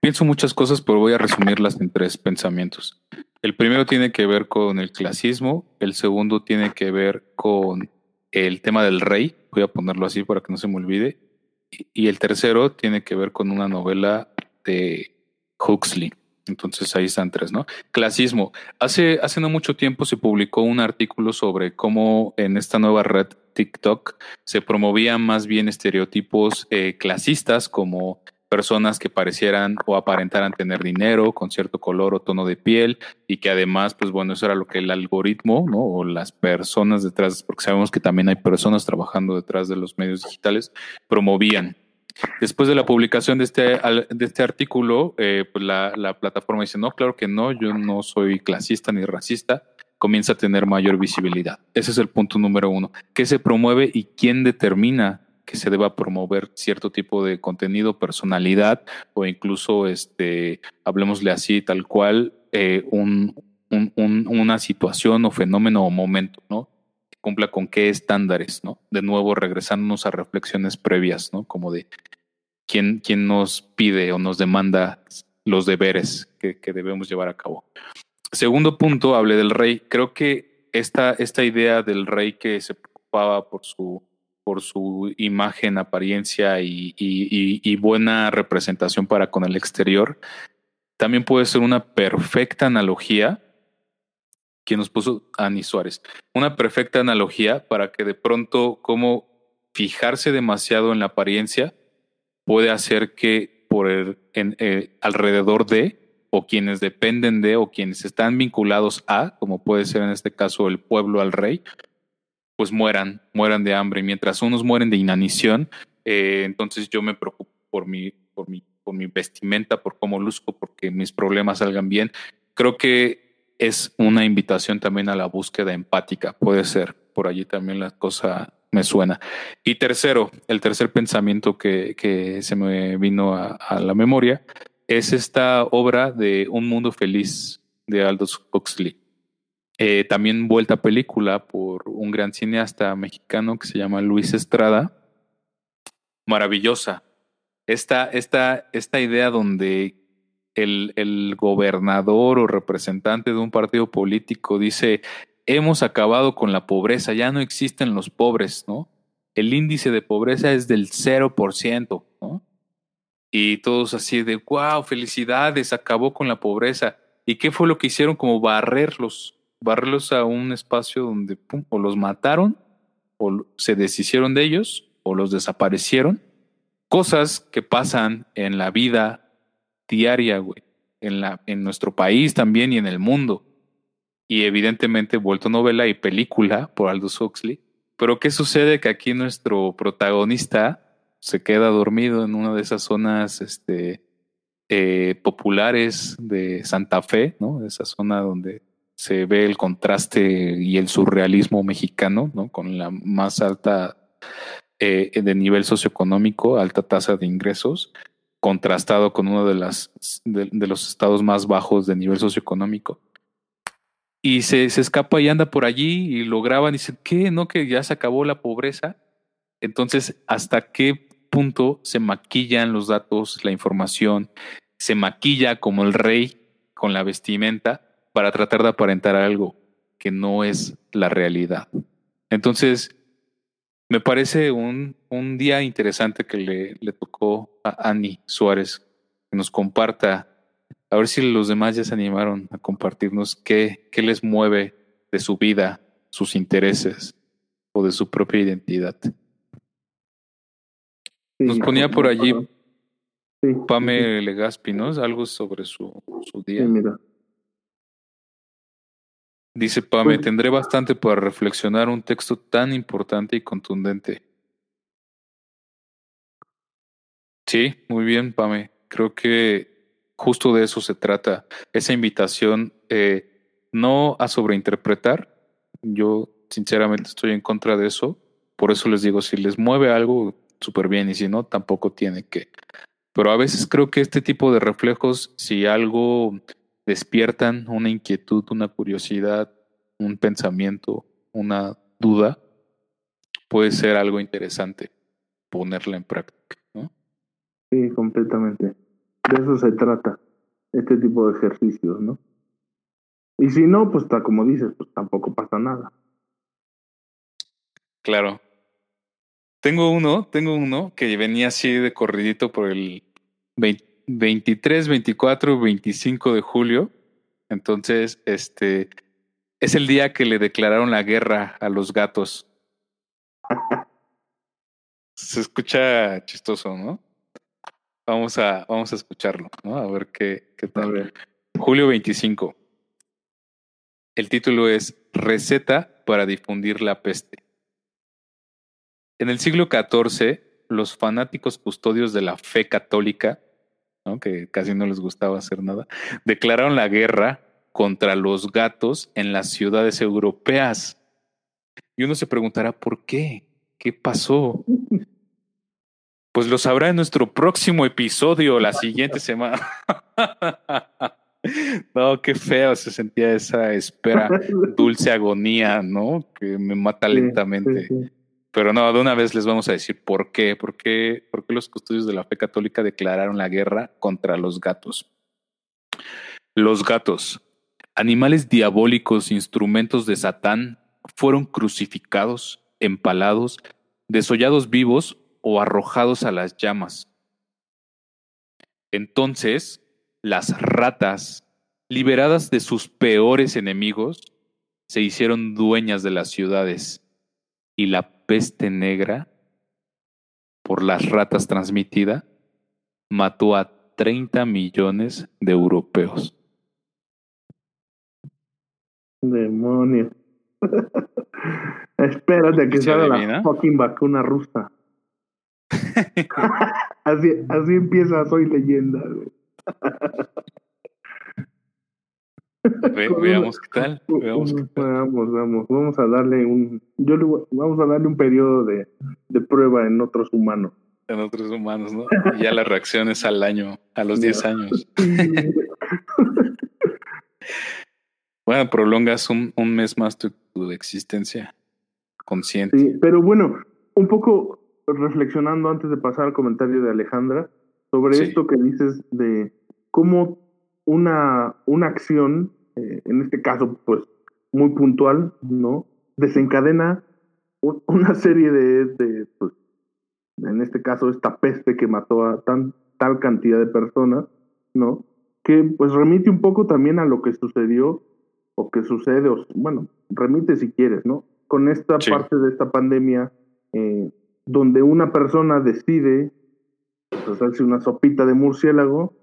[SPEAKER 1] Pienso muchas cosas, pero voy a resumirlas en tres pensamientos. El primero tiene que ver con el clasismo, el segundo tiene que ver con el tema del rey, voy a ponerlo así para que no se me olvide, y el tercero tiene que ver con una novela de Huxley. Entonces ahí están tres, ¿no? Clasismo. Hace, hace no mucho tiempo se publicó un artículo sobre cómo en esta nueva red TikTok se promovían más bien estereotipos eh, clasistas como personas que parecieran o aparentaran tener dinero con cierto color o tono de piel y que además, pues bueno, eso era lo que el algoritmo, ¿no? O las personas detrás, porque sabemos que también hay personas trabajando detrás de los medios digitales, promovían. Después de la publicación de este, de este artículo, eh, pues la, la, plataforma dice, no, claro que no, yo no soy clasista ni racista, comienza a tener mayor visibilidad. Ese es el punto número uno. ¿Qué se promueve y quién determina que se deba promover cierto tipo de contenido, personalidad o incluso, este, hablemosle así, tal cual, eh, un, una situación o fenómeno o momento, ¿no? Cumpla con qué estándares, ¿no? De nuevo, regresándonos a reflexiones previas, ¿no? Como de quién, quién nos pide o nos demanda los deberes que, que debemos llevar a cabo. Segundo punto, hablé del rey. Creo que esta, esta idea del rey que se preocupaba por su, por su imagen, apariencia y, y, y buena representación para con el exterior, también puede ser una perfecta analogía quien nos puso Ani Suárez. Una perfecta analogía para que de pronto como fijarse demasiado en la apariencia puede hacer que por el, eh, alrededor de o quienes dependen de o quienes están vinculados a, como puede ser en este caso el pueblo al rey, pues mueran, mueran de hambre. Mientras unos mueren de inanición, eh, entonces yo me preocupo por mi, por mi, por mi vestimenta, por cómo luzco, porque mis problemas salgan bien. Creo que es una invitación también a la búsqueda empática. Puede ser, por allí también la cosa me suena. Y tercero, el tercer pensamiento que, que se me vino a, a, la memoria es esta obra de Un Mundo Feliz de Aldous Huxley. Eh, también vuelta película por un gran cineasta mexicano que se llama Luis Estrada. Maravillosa. Esta, esta, esta idea donde el, gobernador o representante de un partido político dice, hemos acabado con la pobreza, ya no existen los pobres, ¿no? El índice de pobreza es del 0%, ¿no? Y todos así de, wow, felicidades, acabó con la pobreza. ¿Y qué fue lo que hicieron? Como barrerlos, barrerlos a un espacio donde pum, o los mataron, o se deshicieron de ellos, o los desaparecieron. Cosas que pasan en la vida diaria, güey, en, la, en nuestro país también y en el mundo. Y evidentemente vuelto novela y película por Aldous Huxley. Pero ¿qué sucede? Que aquí nuestro protagonista se queda dormido en una de esas zonas este, eh, populares de Santa Fe, ¿no? Esa zona donde se ve el contraste y el surrealismo mexicano, ¿no? Con la más alta eh, de nivel socioeconómico, alta tasa de ingresos, contrastado con uno de, las, de, los estados más bajos de nivel socioeconómico. Y se, se escapa y anda por allí y lo graban y dicen, ¿qué? ¿No? Que ya se acabó la pobreza. Entonces, ¿hasta qué punto se maquillan los datos, la información? Se maquilla como el rey con la vestimenta para tratar de aparentar algo que no es la realidad. Entonces, me parece un, un día interesante que le, le tocó a Ani Suárez que nos comparta, a ver si los demás ya se animaron a compartirnos qué, qué les mueve de su vida, sus intereses o de su propia identidad. Nos ponía por allí sí, Pame. Legaspi, ¿no? Algo sobre su, su día.
[SPEAKER 2] Sí, mira.
[SPEAKER 1] Dice Pame, tendré bastante para reflexionar un texto tan importante y contundente. Sí, muy bien, Pame. Creo que justo de eso se trata. Esa invitación eh, no a sobreinterpretar. Yo sinceramente estoy en contra de eso. Por eso les digo, si les mueve algo, súper bien. Y si no, tampoco tiene que. Pero a veces creo que este tipo de reflejos, si algo despiertan una inquietud, una curiosidad, un pensamiento, una duda, puede ser algo interesante ponerla en práctica, ¿no?
[SPEAKER 2] Sí, completamente. De eso se trata, este tipo de ejercicios, ¿no? Y si no, pues está como dices, pues tampoco pasa nada.
[SPEAKER 1] Claro. Tengo uno, tengo uno que venía así de corridito por el 20 23, 24, 25 de julio. Entonces, este es el día que le declararon la guerra a los gatos. Se escucha chistoso, ¿no? Vamos a, vamos a escucharlo, ¿no? A ver qué, qué tal. Julio 25. El título es Receta para difundir la peste. En el siglo XIV, los fanáticos custodios de la fe católica ¿no? que casi no les gustaba hacer nada, declararon la guerra contra los gatos en las ciudades europeas. Y uno se preguntará, ¿por qué? ¿Qué pasó? Pues lo sabrá en nuestro próximo episodio, la siguiente semana. No, qué feo se sentía esa espera, dulce agonía, ¿no? Que me mata lentamente. Sí, sí, sí. Pero no, de una vez les vamos a decir por qué, por qué, por qué los custodios de la fe católica declararon la guerra contra los gatos. Los gatos, animales diabólicos, instrumentos de Satán, fueron crucificados, empalados, desollados vivos o arrojados a las llamas. Entonces, las ratas, liberadas de sus peores enemigos, se hicieron dueñas de las ciudades y la peste negra por las ratas transmitida mató a 30 millones de europeos.
[SPEAKER 2] Demonios. Espérate a que salga la fucking vacuna rusa. así, así empieza Soy Leyenda,
[SPEAKER 1] veamos qué tal. Veamos,
[SPEAKER 2] vamos, vamos, a darle un, yo vamos a darle un periodo de, de prueba en otros humanos.
[SPEAKER 1] En otros humanos, ¿no? Y ya las reacciones al año, a los 10 años. bueno, prolongas un, un mes más tu, tu, existencia consciente.
[SPEAKER 2] Sí, pero bueno, un poco reflexionando antes de pasar al comentario de Alejandra sobre esto que dices de cómo una, una acción, eh, en este caso, pues muy puntual, ¿no? Desencadena una serie de, de, pues, en este caso, esta peste que mató a tan, tal cantidad de personas, ¿no? Que pues remite un poco también a lo que sucedió o que sucede, o, bueno, remite si quieres, ¿no? Con esta parte de esta pandemia, eh, donde una persona decide pues, hacerse una sopita de murciélago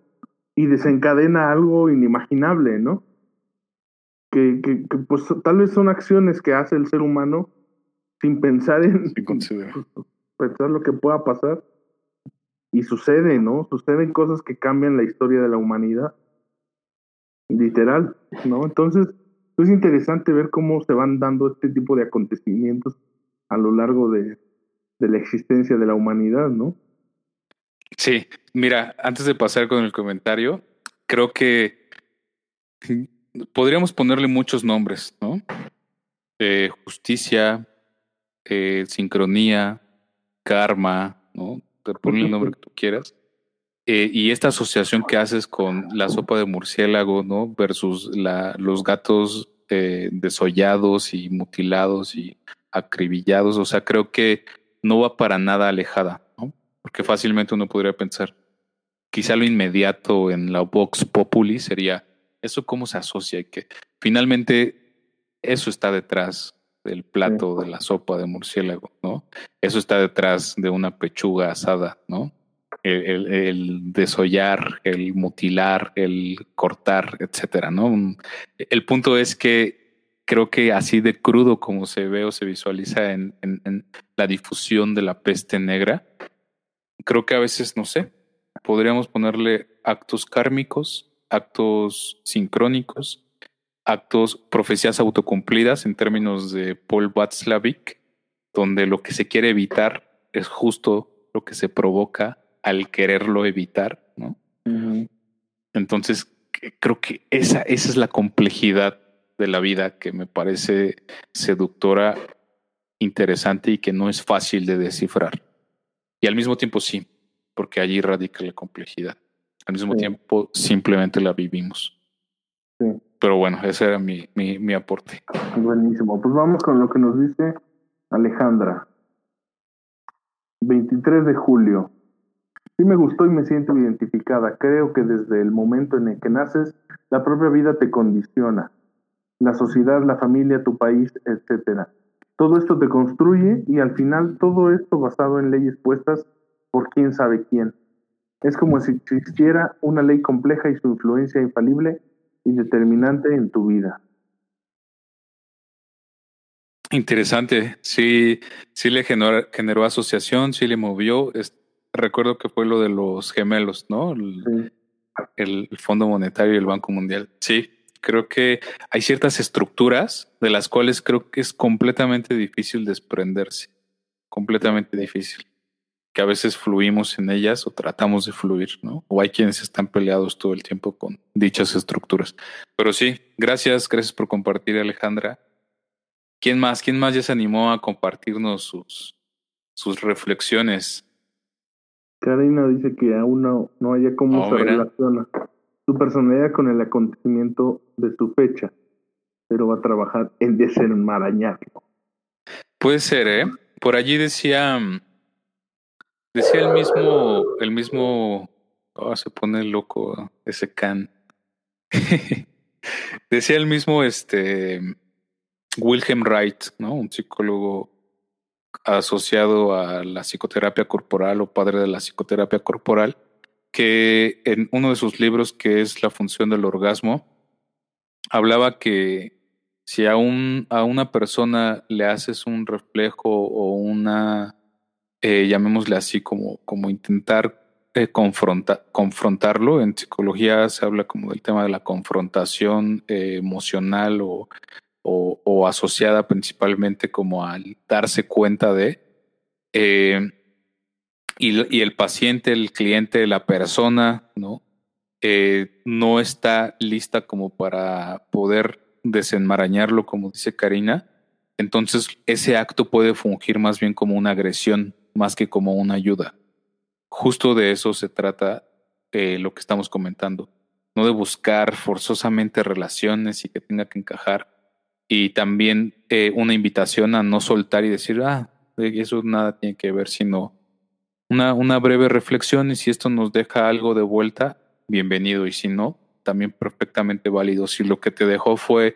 [SPEAKER 2] y desencadena algo inimaginable, ¿no? Que, que, pues tal vez son acciones que hace el ser humano sin pensar en pensar lo que pueda pasar y sucede, ¿no? Suceden cosas que cambian la historia de la humanidad, literal, ¿no? Entonces es interesante ver cómo se van dando este tipo de acontecimientos a lo largo de, de la existencia de la humanidad, ¿no?
[SPEAKER 1] Sí, mira, antes de pasar con el comentario, creo que podríamos ponerle muchos nombres, ¿no? Eh, justicia, eh, sincronía, karma, ¿no? Te ponle el nombre que tú quieras. Eh, y esta asociación que haces con la sopa de murciélago, ¿no? Versus la, los gatos desollados y mutilados y acribillados. O sea, creo que no va para nada alejada. Porque fácilmente uno podría pensar, quizá lo inmediato en la Vox Populi sería, ¿eso cómo se asocia? Y que finalmente eso está detrás del plato de la sopa de murciélago, ¿no? Eso está detrás de una pechuga asada, ¿no? El, el, desollar, el mutilar, el cortar, etcétera, ¿no? El punto es que creo que así de crudo como se ve o se visualiza en, la difusión de la peste negra, creo que a veces, no sé, podríamos ponerle actos kármicos, actos sincrónicos, actos, profecías autocumplidas en términos de Paul Václavic, donde lo que se quiere evitar es justo lo que se provoca al quererlo evitar, ¿no? Entonces, creo que esa, esa es la complejidad de la vida que me parece seductora, interesante y que no es fácil de descifrar. Y al mismo tiempo sí, porque allí radica la complejidad. Al mismo tiempo simplemente la vivimos. Sí. Pero bueno, ese era mi, mi, mi aporte.
[SPEAKER 2] Buenísimo. Pues vamos con lo que nos dice Alejandra. 23 de julio. Sí me gustó y me siento identificada. Creo que desde el momento en el que naces, la propia vida te condiciona la sociedad, la familia, tu país, etcétera. Todo esto te construye y al final todo esto basado en leyes puestas por quién sabe quién. Es como si existiera una ley compleja y su influencia infalible y determinante en tu vida.
[SPEAKER 1] Interesante, sí, sí le generó, generó asociación, sí le movió. recuerdo que fue lo de los gemelos, ¿no? El, el Fondo Monetario y el Banco Mundial. Sí, creo que hay ciertas estructuras de las cuales creo que es completamente difícil desprenderse, completamente difícil, que a veces fluimos en ellas o tratamos de fluir, ¿no? O hay quienes están peleados todo el tiempo con dichas estructuras. Pero sí, gracias, gracias por compartir, Alejandra. ¿Quién más? ¿Quién más ya se animó a compartirnos sus, sus reflexiones?
[SPEAKER 2] Karina dice que aún no, no haya cómo oh, se relaciona su personalidad con el acontecimiento de su fecha, pero va a trabajar en desenmarañarlo.
[SPEAKER 1] Puede ser, ¿eh? Por allí decía, mm, decía el mismo, el mismo, oh, se pone loco ese can. decía el mismo, este, Wilhelm Wright, ¿no? Un psicólogo asociado a la psicoterapia corporal o padre de la psicoterapia corporal que en uno de sus libros, que es La función del orgasmo, hablaba que Si a, un, a una persona le haces un reflejo o una, eh, llamémosle así, como, como intentar eh, confrontarlo, en psicología se habla como del tema de la confrontación eh, emocional o, o, asociada principalmente como al darse cuenta de, eh, y, el paciente, el cliente, la persona, ¿no? Eh, no está lista como para poder desenmarañarlo, como dice Karina, entonces ese acto puede fungir más bien como una agresión, más que como una ayuda. Justo de eso se trata eh, lo que estamos comentando, no de buscar forzosamente relaciones y que tenga que encajar, y también eh, una invitación a no soltar y decir, ah, eso nada tiene que ver, sino una, breve reflexión y si esto nos deja algo de vuelta, bienvenido, y si no, también perfectamente válido. Si lo que te dejó fue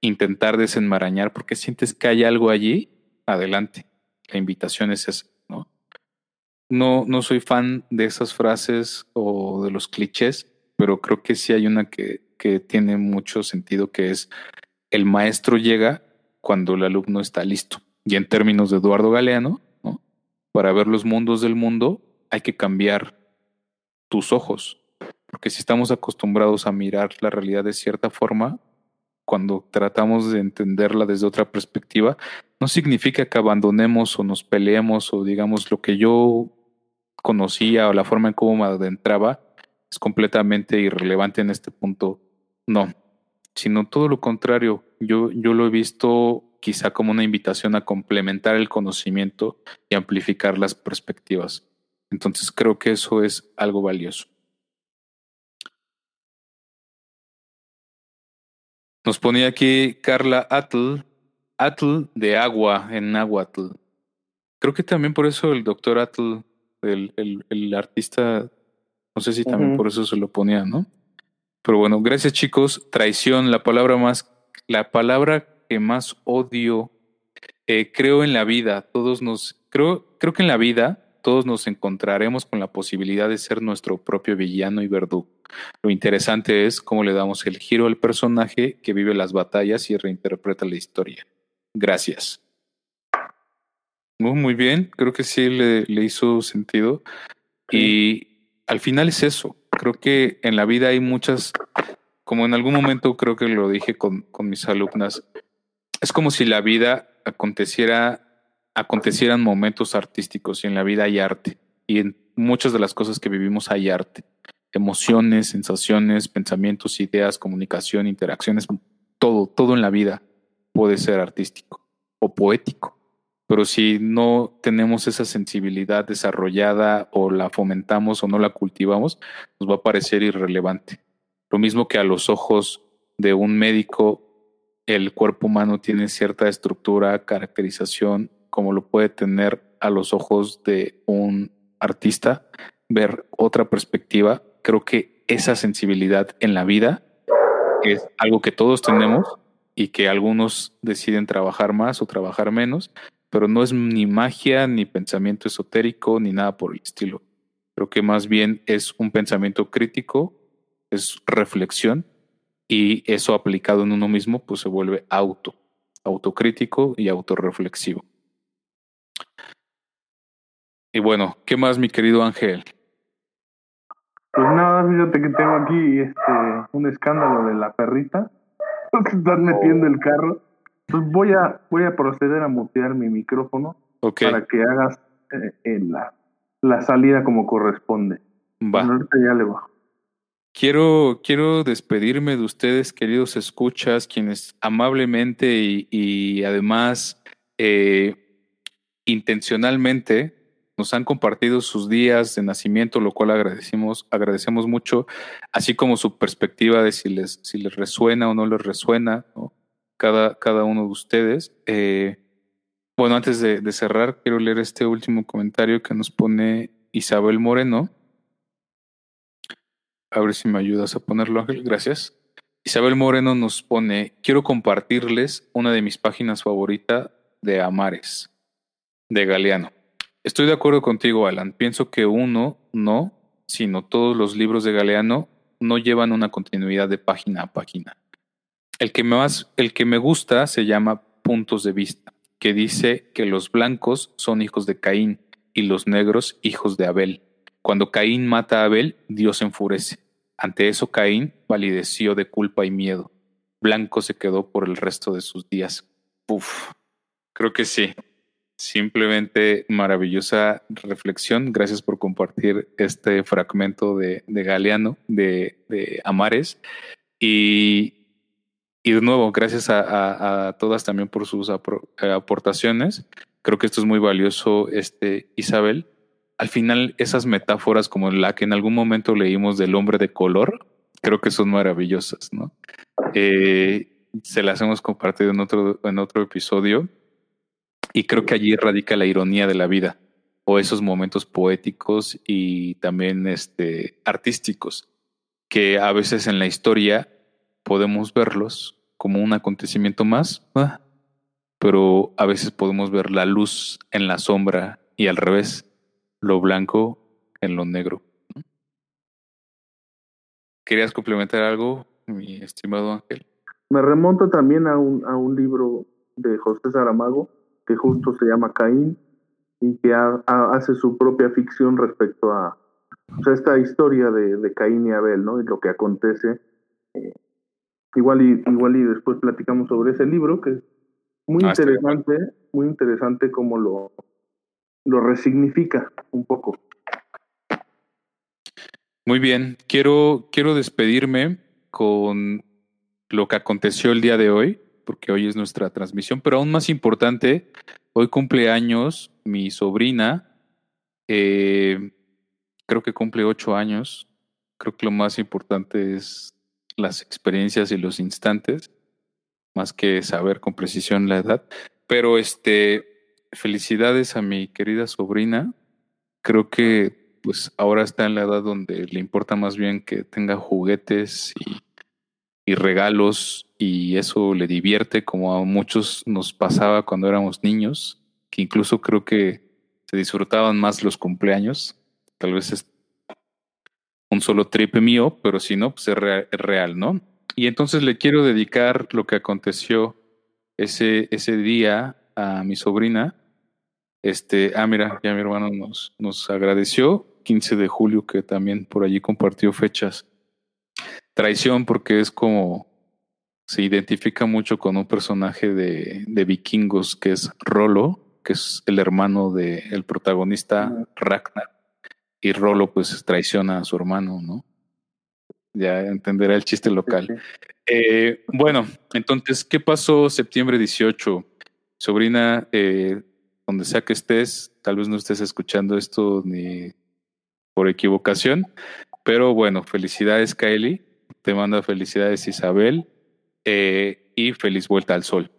[SPEAKER 1] intentar desenmarañar porque sientes que hay algo allí, adelante. La invitación es esa, ¿no? No, no soy fan de esas frases o de los clichés, pero creo que sí hay una que, que tiene mucho sentido, que es el maestro llega cuando el alumno está listo. Y en términos de Eduardo Galeano, ¿no? Para ver los mundos del mundo hay que cambiar tus ojos. Porque si estamos acostumbrados a mirar la realidad de cierta forma, cuando tratamos de entenderla desde otra perspectiva, no significa que abandonemos o nos peleemos o digamos lo que yo conocía o la forma en cómo me adentraba es completamente irrelevante en este punto. No, sino todo lo contrario. Yo, yo lo he visto quizá como una invitación a complementar el conocimiento y amplificar las perspectivas. Entonces creo que eso es algo valioso. Nos ponía aquí Carla Atl, Atl de agua en Nahuatl. Creo que también por eso el doctor Atl, el, el, artista, no sé si también por eso se lo ponía, ¿no? Pero bueno, gracias chicos. Traición, la palabra más, la palabra que más odio, eh, creo en la vida. Todos nos, creo, creo que en la vida todos nos encontraremos con la posibilidad de ser nuestro propio villano y verdugo. Lo interesante es cómo le damos el giro al personaje que vive las batallas y reinterpreta la historia. Gracias. Muy, muy bien, creo que sí le, le hizo sentido. Y al final es eso, creo que en la vida hay muchas, como en algún momento creo que lo dije con, con mis alumnas, es como si la vida aconteciera, acontecieran momentos artísticos y en la vida hay arte. Y en muchas de las cosas que vivimos hay arte, emociones, sensaciones, pensamientos, ideas, comunicación, interacciones, todo, todo en la vida puede ser artístico o poético. Pero si no tenemos esa sensibilidad desarrollada o la fomentamos o no la cultivamos, nos va a parecer irrelevante. Lo mismo que a los ojos de un médico, el cuerpo humano tiene cierta estructura, caracterización, como lo puede tener a los ojos de un artista, ver otra perspectiva. Creo que esa sensibilidad en la vida es algo que todos tenemos y que algunos deciden trabajar más o trabajar menos, pero no es ni magia, ni pensamiento esotérico, ni nada por el estilo. Creo que más bien es un pensamiento crítico, es reflexión, y eso aplicado en uno mismo, pues se vuelve auto, autocrítico y autorreflexivo. Y bueno, ¿qué más, mi querido Ángel?
[SPEAKER 2] Pues nada, fíjate que tengo aquí este un escándalo de la perrita. que están metiendo el carro. Pues voy a, voy a proceder a mutear mi micrófono para que hagas eh, la, la, salida como corresponde.
[SPEAKER 1] Va. ahorita ya le va. Quiero, quiero despedirme de ustedes, queridos escuchas, quienes amablemente y, además eh, intencionalmente nos han compartido sus días de nacimiento, lo cual agradecemos, agradecemos mucho, así como su perspectiva de si les, si les resuena o no les resuena. cada, cada uno de ustedes. Eh, bueno, antes de, cerrar, quiero leer este último comentario que nos pone Isabel Moreno. A ver si me ayudas a ponerlo, Ángel. Gracias. Isabel Moreno nos pone, quiero compartirles una de mis páginas favoritas de Amares, de Galeano. Estoy de acuerdo contigo, Alan. Pienso que uno no, sino todos los libros de Galeano no llevan una continuidad de página a página El que, más, el que me gusta se llama Puntos de Vista, que dice que los blancos son hijos de Caín y los negros hijos de Abel. Cuando Caín mata a Abel, Dios enfurece. Ante eso Caín palideció de culpa y miedo. Blanco se quedó por el resto de sus días. Puf, creo que sí. Simplemente maravillosa reflexión. Gracias por compartir este fragmento de, Galeano, de, Amares. Y, y, de nuevo, gracias a, todas también por sus aportaciones. Creo que esto es muy valioso, este, Isabel al final esas metáforas como la que en algún momento leímos del hombre de color, creo que son maravillosas, ¿no? Eh, se las hemos compartido en otro, en otro episodio y creo que allí radica la ironía de la vida o esos momentos poéticos y también este, artísticos que a veces en la historia podemos verlos como un acontecimiento más, pero a veces podemos ver la luz en la sombra y al revés lo blanco en lo negro. ¿Querías complementar algo, mi estimado Ángel?
[SPEAKER 2] Me remonto también a un, a un libro de José Saramago que justo se llama Caín y que hace su propia ficción respecto a esta historia de, Caín y Abel, ¿no? Y lo que acontece. Eh, igual, y, igual y después platicamos sobre ese libro que es muy ah, interesante, muy interesante como lo, lo resignifica un poco.
[SPEAKER 1] Muy bien, quiero, quiero despedirme con lo que aconteció el día de hoy, porque hoy es nuestra transmisión, pero aún más importante, hoy cumple años mi sobrina, eh, creo que cumple ocho años, creo que lo más importante es las experiencias y los instantes, más que saber con precisión la edad, pero este, felicidades a mi querida sobrina. Creo que pues ahora está en la edad donde le importa más bien que tenga juguetes y, regalos y eso le divierte como a muchos nos pasaba cuando éramos niños, que incluso creo que se disfrutaban más los cumpleaños. Tal vez es un solo tripe mío, pero si no, pues es real, ¿no? Y entonces le quiero dedicar lo que aconteció ese, ese día a mi sobrina, este, ah, mira, ya mi hermano nos, nos agradeció. 15 de julio, que también por allí compartió fechas. Traición, porque es como se identifica mucho con un personaje de, de vikingos que es Rolo, que es el hermano del el protagonista Ragnar. Y Rolo, pues, traiciona a su hermano, ¿no? Ya entenderá el chiste local. Eh, bueno, entonces, ¿qué pasó septiembre 18? Sobrina, eh, donde sea que estés, tal vez no estés escuchando esto ni por equivocación, pero bueno, felicidades Kylie, te manda felicidades Isabel eh, y feliz vuelta al sol.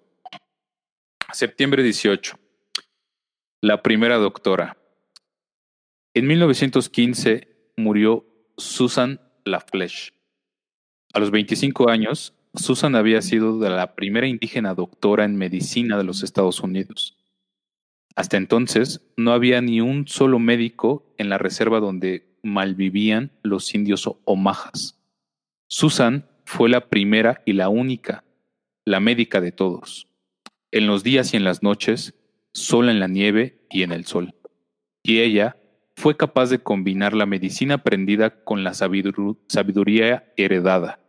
[SPEAKER 1] Septiembre 18. La primera doctora. En 1915 murió Susan Lafleche. A los 25 años, Susan había sido la primera indígena doctora en medicina de los Estados Unidos. Hasta entonces no había ni un solo médico en la reserva donde malvivían los indios omajas. Susan fue la primera y la única, la médica de todos, en los días y en las noches, sola en la nieve y en el sol. Y ella fue capaz de combinar la medicina aprendida con la sabiduría heredada,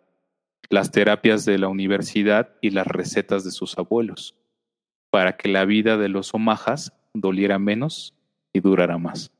[SPEAKER 1] las terapias de la universidad y las recetas de sus abuelos para que la vida de los omajas doliera menos y durara más.